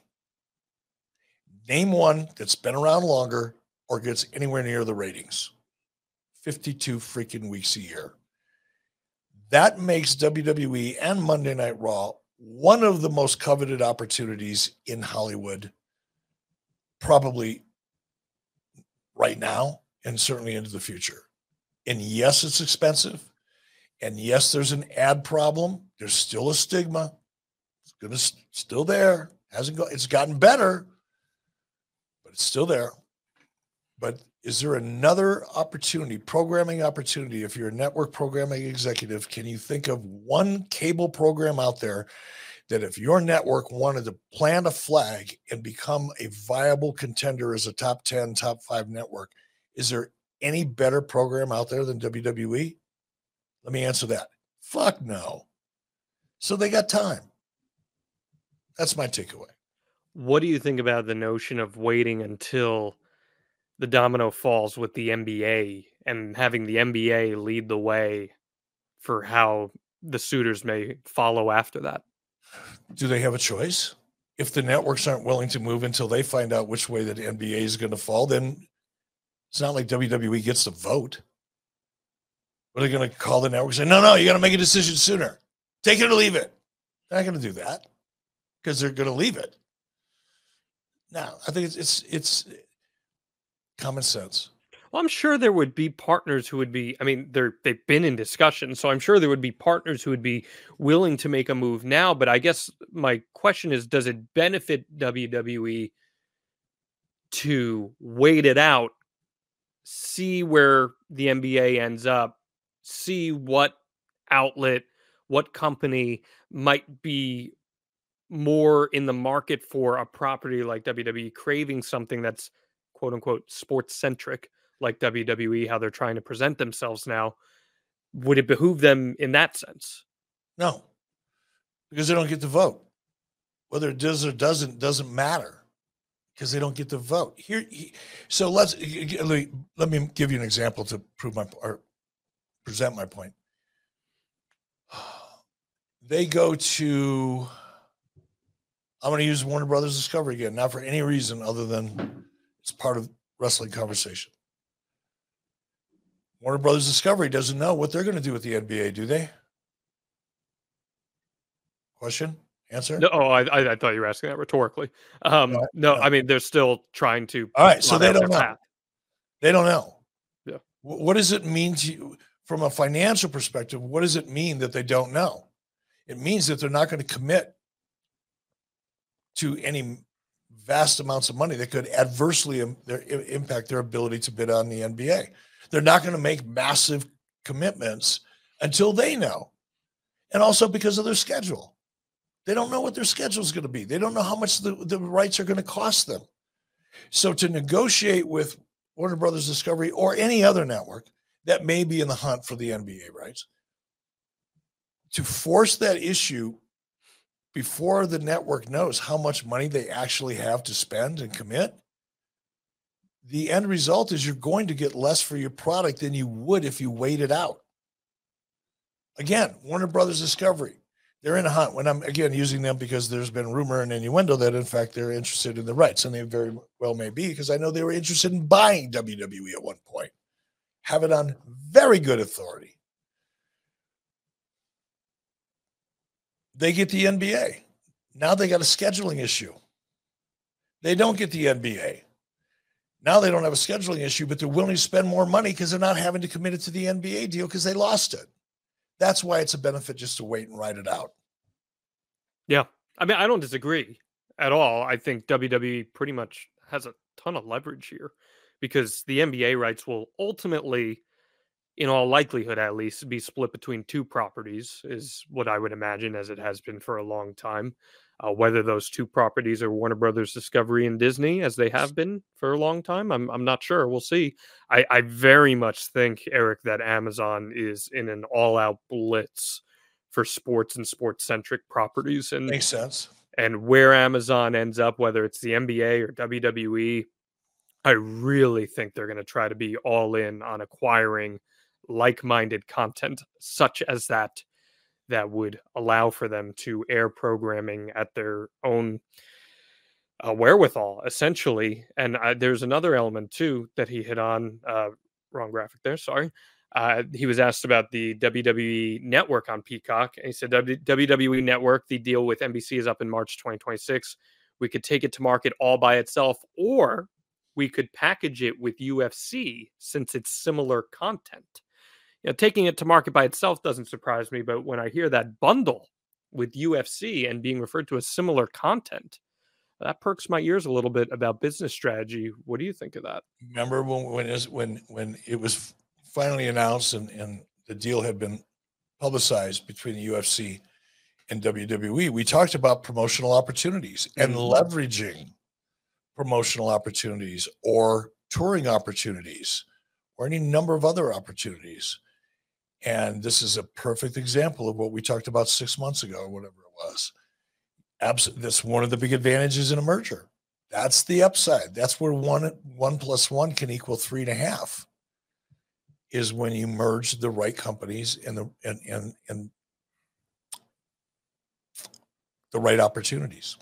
Name one that's been around longer or gets anywhere near the ratings. 52 freaking weeks a year. That makes WWE and Monday Night Raw one of the most coveted opportunities in Hollywood, probably right now and certainly into the future. And yes, it's expensive. And yes, there's an ad problem. There's still a stigma. It's gonna still there. Hasn't got. It's gotten better, but it's still there. But is there another opportunity, programming opportunity? If you're a network programming executive, can you think of one cable program out there that if your network wanted to plant a flag and become a viable contender as a top 10, top five network, is there any better program out there than WWE? Let me answer that. Fuck no. So they got time. That's my takeaway. What do you think about the notion of waiting until the domino falls with the NBA and having the NBA lead the way for how the suitors may follow after that? Do they have a choice? If the networks aren't willing to move until they find out which way the NBA is going to fall, then it's not like WWE gets to vote. Are they going to call the network and say, no, no, you got to make a decision sooner? Take it or leave it. They're not going to do that because they're going to leave it. Now, I think it's, it's, it's common sense. Well, I'm sure there would be partners who would be. I mean, they're they've been in discussion, so I'm sure there would be partners who would be willing to make a move now. But I guess my question is, does it benefit WWE to wait it out, see where the NBA ends up, see what outlet, what company might be more in the market for a property like WWE, craving something that's quote unquote sports centric like WWE, how they're trying to present themselves now, would it behoove them in that sense? No, because they don't get to vote. Whether it does or doesn't doesn't matter because they don't get to vote. Here, so let's let me give you an example to prove my or present my point. They go to. I'm going to use Warner Brothers Discovery again, not for any reason other than it's part of wrestling conversation. Warner Brothers Discovery doesn't know what they're going to do with the NBA, do they? Question? Answer? No, oh, I, I thought you were asking that rhetorically. Um, no, no, no, I mean they're still trying to. All right, so they don't know. Path. They don't know. Yeah. What does it mean to you from a financial perspective? What does it mean that they don't know? It means that they're not going to commit to any vast amounts of money that could adversely Im- their, impact their ability to bid on the NBA. They're not going to make massive commitments until they know. And also because of their schedule. They don't know what their schedule is going to be. They don't know how much the, the rights are going to cost them. So to negotiate with Warner Brothers Discovery or any other network that may be in the hunt for the NBA rights, to force that issue before the network knows how much money they actually have to spend and commit the end result is you're going to get less for your product than you would if you waited out. Again, Warner Brothers Discovery, they're in a hunt. When I'm again using them because there's been rumor and innuendo that in fact they're interested in the rights, and they very well may be because I know they were interested in buying WWE at one point. Have it on very good authority. They get the NBA. Now they got a scheduling issue. They don't get the NBA. Now they don't have a scheduling issue, but they're willing to spend more money because they're not having to commit it to the NBA deal because they lost it. That's why it's a benefit just to wait and write it out. Yeah. I mean, I don't disagree at all. I think WWE pretty much has a ton of leverage here because the NBA rights will ultimately in all likelihood at least, be split between two properties, is what I would imagine, as it has been for a long time. Uh, whether those two properties are Warner Brothers Discovery and Disney, as they have been for a long time, I'm I'm not sure. We'll see. I, I very much think Eric that Amazon is in an all-out blitz for sports and sports-centric properties, and Makes sense. and where Amazon ends up, whether it's the NBA or WWE, I really think they're going to try to be all in on acquiring like-minded content such as that that would allow for them to air programming at their own uh, wherewithal essentially and uh, there's another element too that he hit on uh, wrong graphic there sorry uh, he was asked about the WWE network on Peacock. And he said, WWE network, the deal with NBC is up in March 2026. We could take it to market all by itself, or we could package it with UFC since it's similar content. You know, taking it to market by itself doesn't surprise me, but when I hear that bundle with UFC and being referred to as similar content, that perks my ears a little bit about business strategy. What do you think of that? Remember when when it was, when when it was finally announced and, and the deal had been publicized between the UFC and WWE, we talked about promotional opportunities and Mhm. leveraging promotional opportunities or touring opportunities or any number of other opportunities. And this is a perfect example of what we talked about six months ago or whatever it was. Abs- that's one of the big advantages in a merger. That's the upside. That's where one one plus one can equal three and a half. Is when you merge the right companies and the and and and the right opportunities.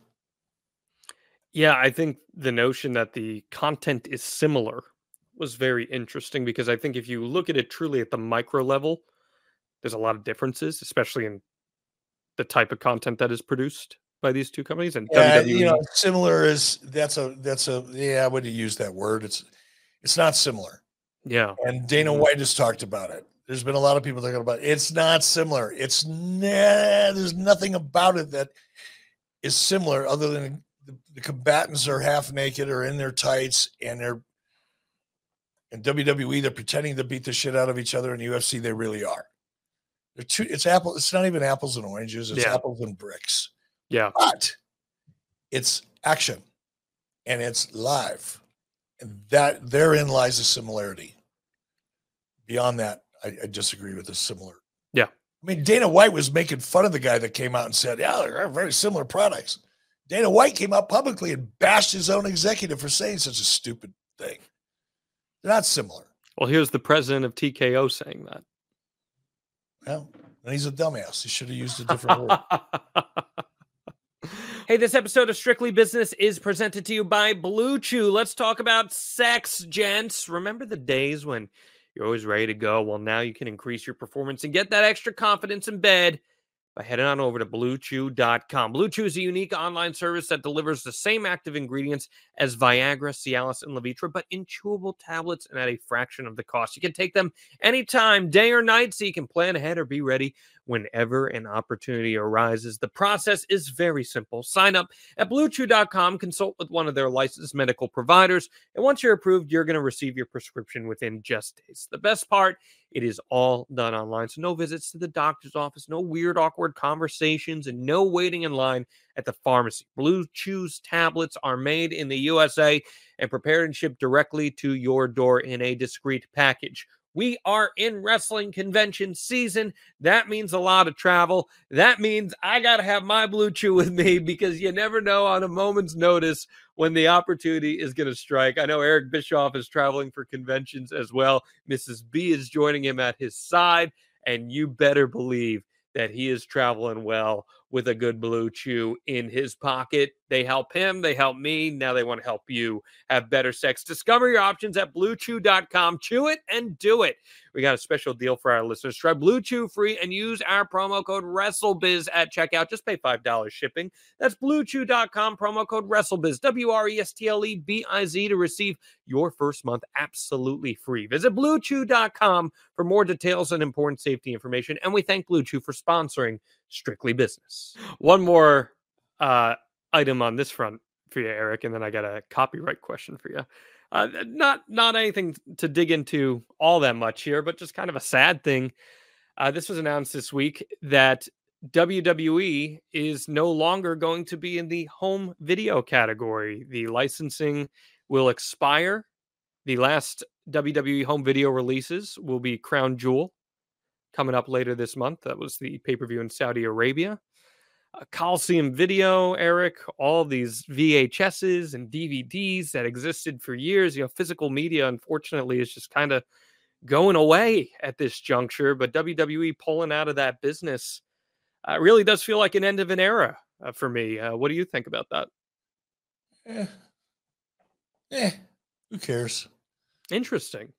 Yeah, I think the notion that the content is similar was very interesting because I think if you look at it truly at the micro level, there's a lot of differences, especially in the type of content that is produced by these two companies. And Yeah, WWE, you know, similar is that's a that's a yeah. I wouldn't use that word. It's it's not similar. yeah, And Dana Mhm. White has talked about it. There's been a lot of people talking about it. it's not similar. It's nah, there's nothing about it that is similar other than the, the combatants are half naked or in their tights and they're in WWE they're pretending to beat the shit out of each other in UFC they really are. They're two it's apple it's not even apples and oranges, it's Yeah. apples and bricks. yeah, But it's action and it's live. And that therein lies a similarity. Beyond that, I, I disagree with the similar. Yeah. I mean, Dana White was making fun of the guy that came out and said, Yeah, they're very similar products. Dana White came out publicly and bashed his own executive for saying such a stupid thing. They're not similar. Well, here's the president of TKO saying that. Well, and he's a dumbass. He should have used a different word. Hey, this episode of Strictly Business is presented to you by Blue Chew. Let's talk about sex, gents. Remember the days when you're always ready to go? Well, now you can increase your performance and get that extra confidence in bed by heading on over to bluechew.com. Blue Chew is a unique online service that delivers the same active ingredients as Viagra, Cialis, and Levitra, but in chewable tablets and at a fraction of the cost. You can take them anytime, day or night, so you can plan ahead or be ready whenever an opportunity arises. The process is very simple. Sign up at bluechew.com, consult with one of their licensed medical providers, and once you're approved, you're going to receive your prescription within just days. The best part, it is all done online. So no visits to the doctor's office, no weird, awkward conversations, and no waiting in line at the pharmacy. Blue Chew's tablets are made in the USA and prepared and shipped directly to your door in a discreet package. We are in wrestling convention season. That means a lot of travel. That means I got to have my Blue Chew with me because you never know on a moment's notice when the opportunity is going to strike. I know Eric Bischoff is traveling for conventions as well. Mrs. B is joining him at his side, and you better believe that he is traveling well with a good Blue Chew in his pocket. They help him, they help me. Now they want to help you have better sex. Discover your options at bluechew.com. Chew it and do it. We got a special deal for our listeners. Try Blue Chew free and use our promo code WrestleBiz at checkout. Just pay $5 shipping. That's bluechew.com, promo code WrestleBiz, W R E S T L E B I Z, to receive your first month absolutely free. Visit bluechew.com for more details and important safety information. And we thank Blue Chew for sponsoring Strictly Business. One more uh, item on this front for you, Eric, and then I got a copyright question for you. Uh, not not anything to dig into all that much here, but just kind of a sad thing. Uh, this was announced this week that WWE is no longer going to be in the home video category. The licensing will expire. The last WWE home video releases will be Crown Jewel coming up later this month. That was the pay per view in Saudi Arabia. Uh, Coliseum Video, Eric, all these VHSs and DVDs that existed for years. You know, physical media, unfortunately, is just kind of going away at this juncture. But WWE pulling out of that business uh, really does feel like an end of an era uh, for me. Uh, what do you think about that? Eh. Eh. Who cares? Interesting.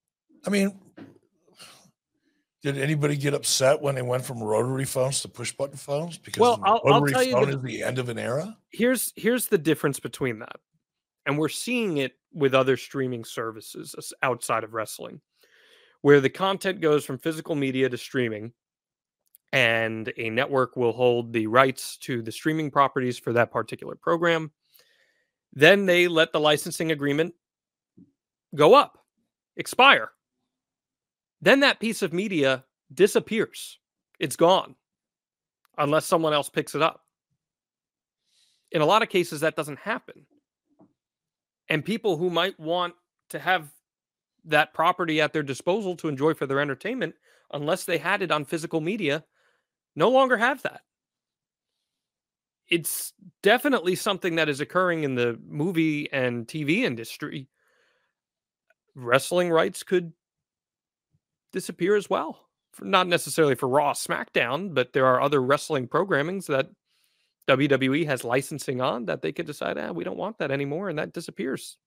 I mean, did anybody get upset when they went from rotary phones to push button phones? Because Well, I'll- I'll rotary you phone the- is the end of an era. Here's here's the difference between that, and we're seeing it with other streaming services outside of wrestling, where the content goes from physical media to streaming, and a network will hold the rights to the streaming properties for that particular program. Then they let the licensing agreement go up, expire. Then that piece of media disappears. It's gone unless someone else picks it up. In a lot of cases, that doesn't happen. And people who might want to have that property at their disposal to enjoy for their entertainment, unless they had it on physical media, no longer have that. It's definitely something that is occurring in the movie and TV industry. Wrestling rights could disappear as well. For, not necessarily for Raw, SmackDown, but there are other wrestling programmings that WWE has licensing on that they could decide, ah, we don't want that anymore, and that disappears.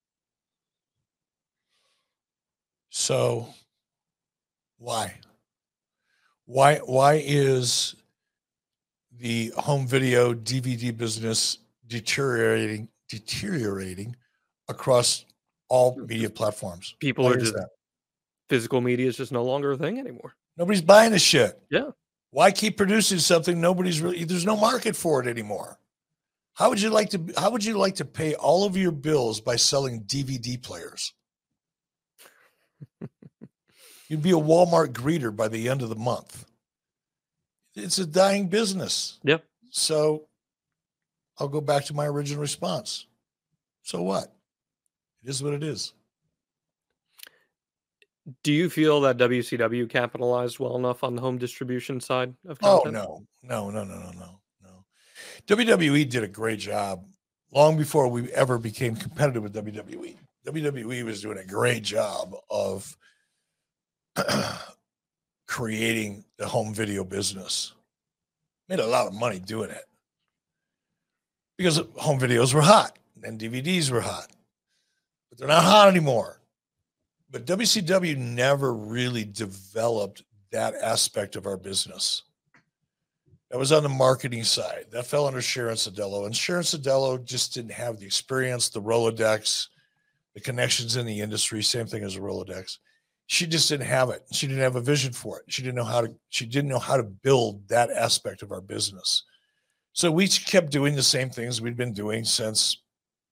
So why? Why why is the home video DVD business deteriorating deteriorating across all media platforms? People Why are just that? Physical media is just no longer a thing anymore. Nobody's buying the shit. Yeah. Why keep producing something nobody's really there's no market for it anymore? How would you like to how would you like to pay all of your bills by selling DVD players? You'd be a Walmart greeter by the end of the month. It's a dying business. Yep. So I'll go back to my original response. So what? It is what it is. Do you feel that WCW capitalized well enough on the home distribution side of things? Oh no, no, no, no, no, no, no. WWE did a great job long before we ever became competitive with WWE. WWE was doing a great job of creating the home video business. Made a lot of money doing it because home videos were hot and DVDs were hot, but they're not hot anymore. But WCW never really developed that aspect of our business. That was on the marketing side. That fell under Sharon Sadello. And Sharon Sadello just didn't have the experience, the Rolodex, the connections in the industry, same thing as a Rolodex. She just didn't have it. She didn't have a vision for it. She didn't know how to, she didn't know how to build that aspect of our business. So we kept doing the same things we'd been doing since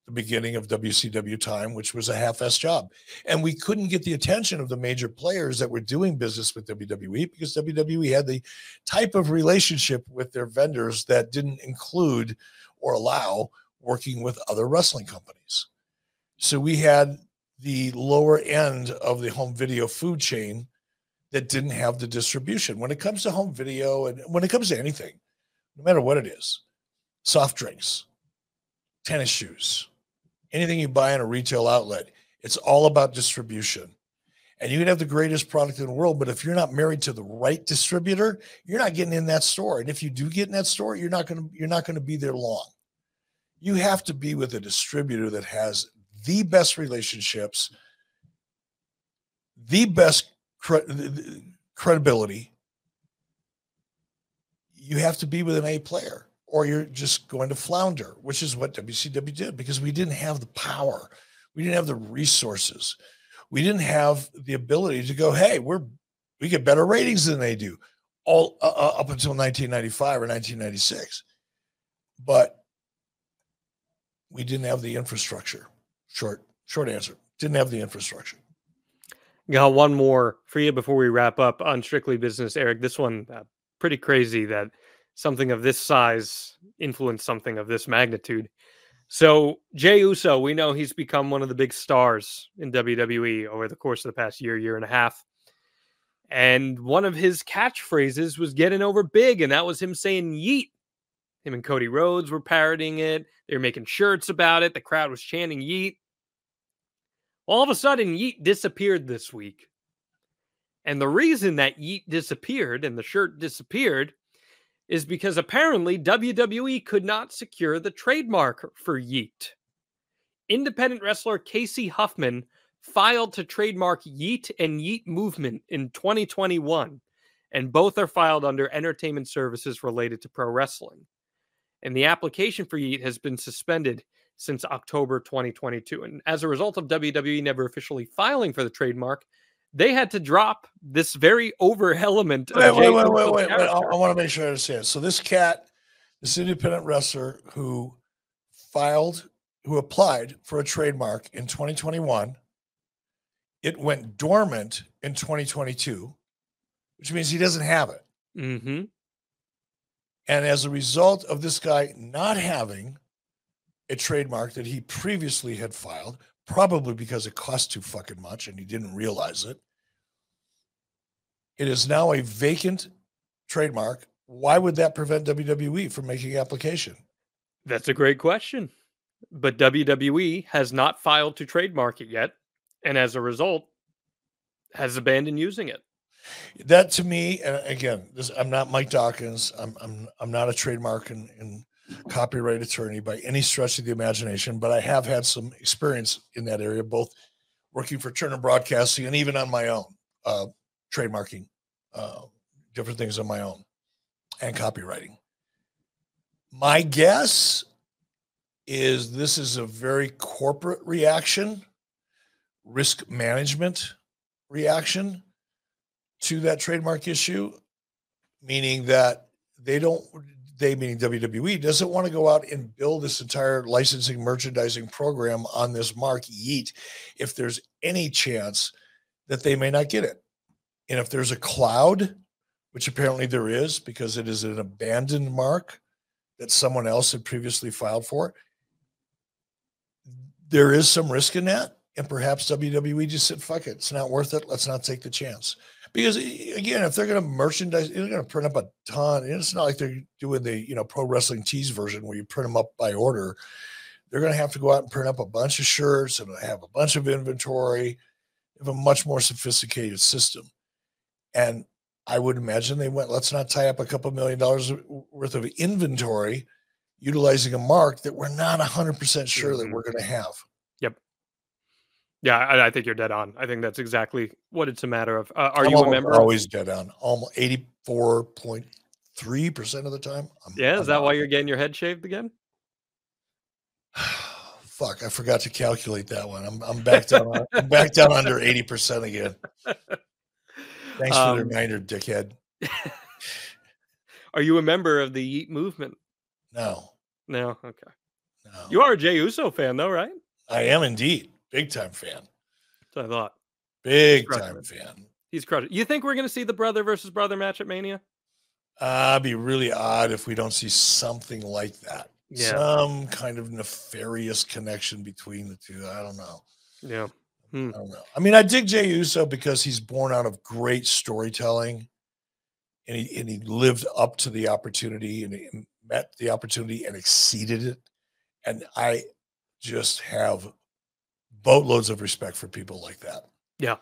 the beginning of WCW time, which was a half-ass job. And we couldn't get the attention of the major players that were doing business with WWE because WWE had the type of relationship with their vendors that didn't include or allow working with other wrestling companies. So we had the lower end of the home video food chain that didn't have the distribution. When it comes to home video and when it comes to anything, no matter what it is, soft drinks, tennis shoes, anything you buy in a retail outlet, it's all about distribution. And you can have the greatest product in the world, but if you're not married to the right distributor, you're not getting in that store. And if you do get in that store, you're not going to you're not to be there long. You have to be with a distributor that has the best relationships, the best cre- credibility. You have to be with an A player or you're just going to flounder, which is what WCW did because we didn't have the power, we didn't have the resources, we didn't have the ability to go, hey, we're we get better ratings than they do, all uh, uh, up until 1995 or 1996, but we didn't have the infrastructure. Short short answer, Didn't have the infrastructure. Got one more for you before we wrap up on Strictly Business, Eric. This one uh, pretty crazy that something of this size influenced something of this magnitude. So Jey Uso, we know he's become one of the big stars in WWE over the course of the past year, year and a half. And one of his catchphrases was getting over big, and that was him saying yeet. Him and Cody Rhodes were parodying it. They were making shirts about it. The crowd was chanting yeet. All of a sudden, yeet disappeared this week. And the reason that yeet disappeared and the shirt disappeared is because apparently WWE could not secure the trademark for yeet. Independent wrestler Casey Huffman filed to trademark Yeet and Yeet Movement in 2021, and both are filed under entertainment services related to pro wrestling. And the application for Yeet has been suspended since October 2022. And as a result of WWE never officially filing for the trademark, they had to drop this very over element. Wait, wait, wait, wait, wait, wait. I, I want to make sure I understand. So this cat, this independent wrestler who filed, who applied for a trademark in 2021, it went dormant in 2022, which means he doesn't have it. Mm-hmm. And as a result of this guy not having a trademark that he previously had filed, probably because it cost too fucking much and he didn't realize it, it is now a vacant trademark. Why would that prevent WWE from making application? That's a great question. But WWE has not filed to trademark it yet. And as a result, has abandoned using it. That to me, and again, this, I'm not Mike Dawkins. I'm I'm I'm not a trademark and, and copyright attorney by any stretch of the imagination, but I have had some experience in that area, both working for Turner Broadcasting and even on my own, uh, trademarking, uh, different things on my own, and copywriting. My guess is this is a very corporate reaction, risk management reaction to that trademark issue, meaning that they don't they meaning WWE doesn't want to go out and build this entire licensing merchandising program on this mark Yeet if there's any chance that they may not get it. And if there's a cloud, which apparently there is because it is an abandoned mark that someone else had previously filed for, there is some risk in that. And perhaps WWE just said, fuck it, it's not worth it. Let's not take the chance. Because again, if they're going to merchandise, they're going to print up a ton. It's not like they're doing the you know pro wrestling tees version where you print them up by order. They're going to have to go out and print up a bunch of shirts and have a bunch of inventory. Have a much more sophisticated system, and I would imagine they went. Let's not tie up a couple million dollars worth of inventory, utilizing a mark that we're not hundred percent sure mm-hmm. that we're going to have. Yeah, I, I, think you're dead on. I think that's exactly what it's a matter of. Uh, are I'm you a member? Always dead on. Almost eighty four point three percent of the time. I'm, yeah, is I'm that why you're getting your head shaved again? Fuck, I forgot to calculate that one. I'm I'm back down. I'm back down under eighty percent again. Thanks for um, the reminder, dickhead. are you a member of the Yeet movement? No. No. Okay. No. You are a Jey Uso fan, though, right? I am indeed. Big time fan. That's I thought. Big time fan. He's crushing. You think we're going to see the brother versus brother match at Mania? Uh, it'd be really odd if we don't see something like that. Yeah. Some kind of nefarious connection between the two. I don't know. Yeah. Hmm. I don't know. I mean, I dig Jey Uso because he's born out of great storytelling and he, and he lived up to the opportunity and he met the opportunity and exceeded it. And I just have boatloads of respect for people like that. Yeah,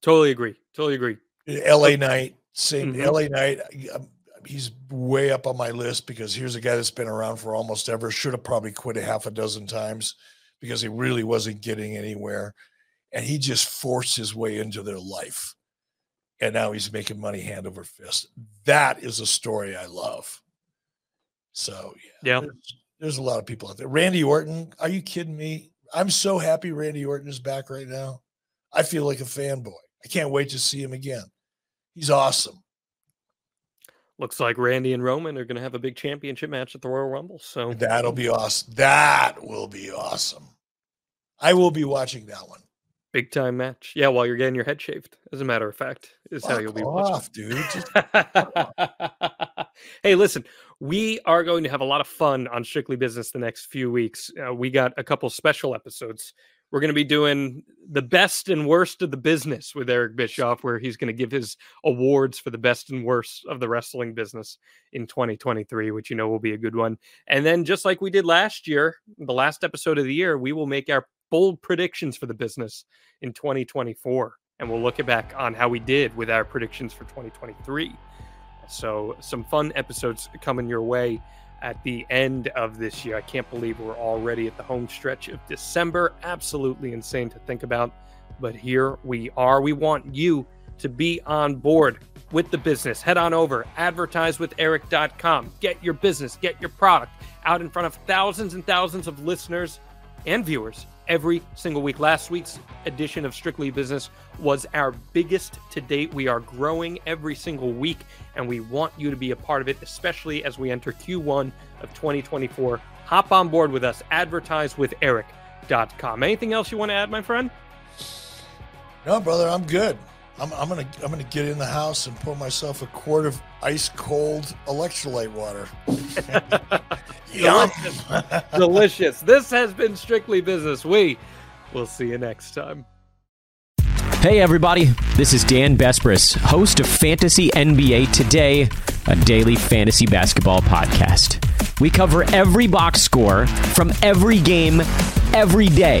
totally agree. Totally agree. L.A. Knight, same mm-hmm. L.A. Knight. Um, he's way up on my list because here's a guy that's been around for almost ever. Should have probably quit a half a dozen times because he really wasn't getting anywhere, and he just forced his way into their life, and now he's making money hand over fist. That is a story I love. So yeah, yeah. There's, there's a lot of people out there. Randy Orton, are you kidding me? I'm so happy Randy Orton is back right now. I feel like a fanboy. I can't wait to see him again. He's awesome. Looks like Randy and Roman are going to have a big championship match at the Royal Rumble. So that'll be awesome. That will be awesome. I will be watching that one. Big time match. Yeah, while you're getting your head shaved, as a matter of fact, is how you'll be watching. off, dude. Just hey, listen, we are going to have a lot of fun on Strictly Business the next few weeks. Uh, we got a couple special episodes. We're going to be doing the best and worst of the business with Eric Bischoff, where he's going to give his awards for the best and worst of the wrestling business in 2023, which you know will be a good one. And then, just like we did last year, the last episode of the year, we will make our bold predictions for the business in 2024. And we'll look back on how we did with our predictions for 2023. So, some fun episodes coming your way at the end of this year. I can't believe we're already at the home stretch of December. Absolutely insane to think about. But here we are. We want you to be on board with the business. Head on over, advertisewitheric.com. Get your business, get your product out in front of thousands and thousands of listeners and viewers every single week. Last week's edition of Strictly Business was our biggest to date. We are growing every single week, and we want you to be a part of it, especially as we enter Q1 of 2024. Hop on board with us, advertisewitheric.com. Anything else you want to add, my friend? no, brother, I'm good. I'm, I'm gonna I'm gonna get in the house and pour myself a quart of ice cold electrolyte water. Yum. Delicious. Delicious. This has been Strictly Business. We will see you next time. Hey, everybody, this is Dan Besbris, host of Fantasy NBA Today, a daily fantasy basketball podcast. We cover every box score from every game, every day,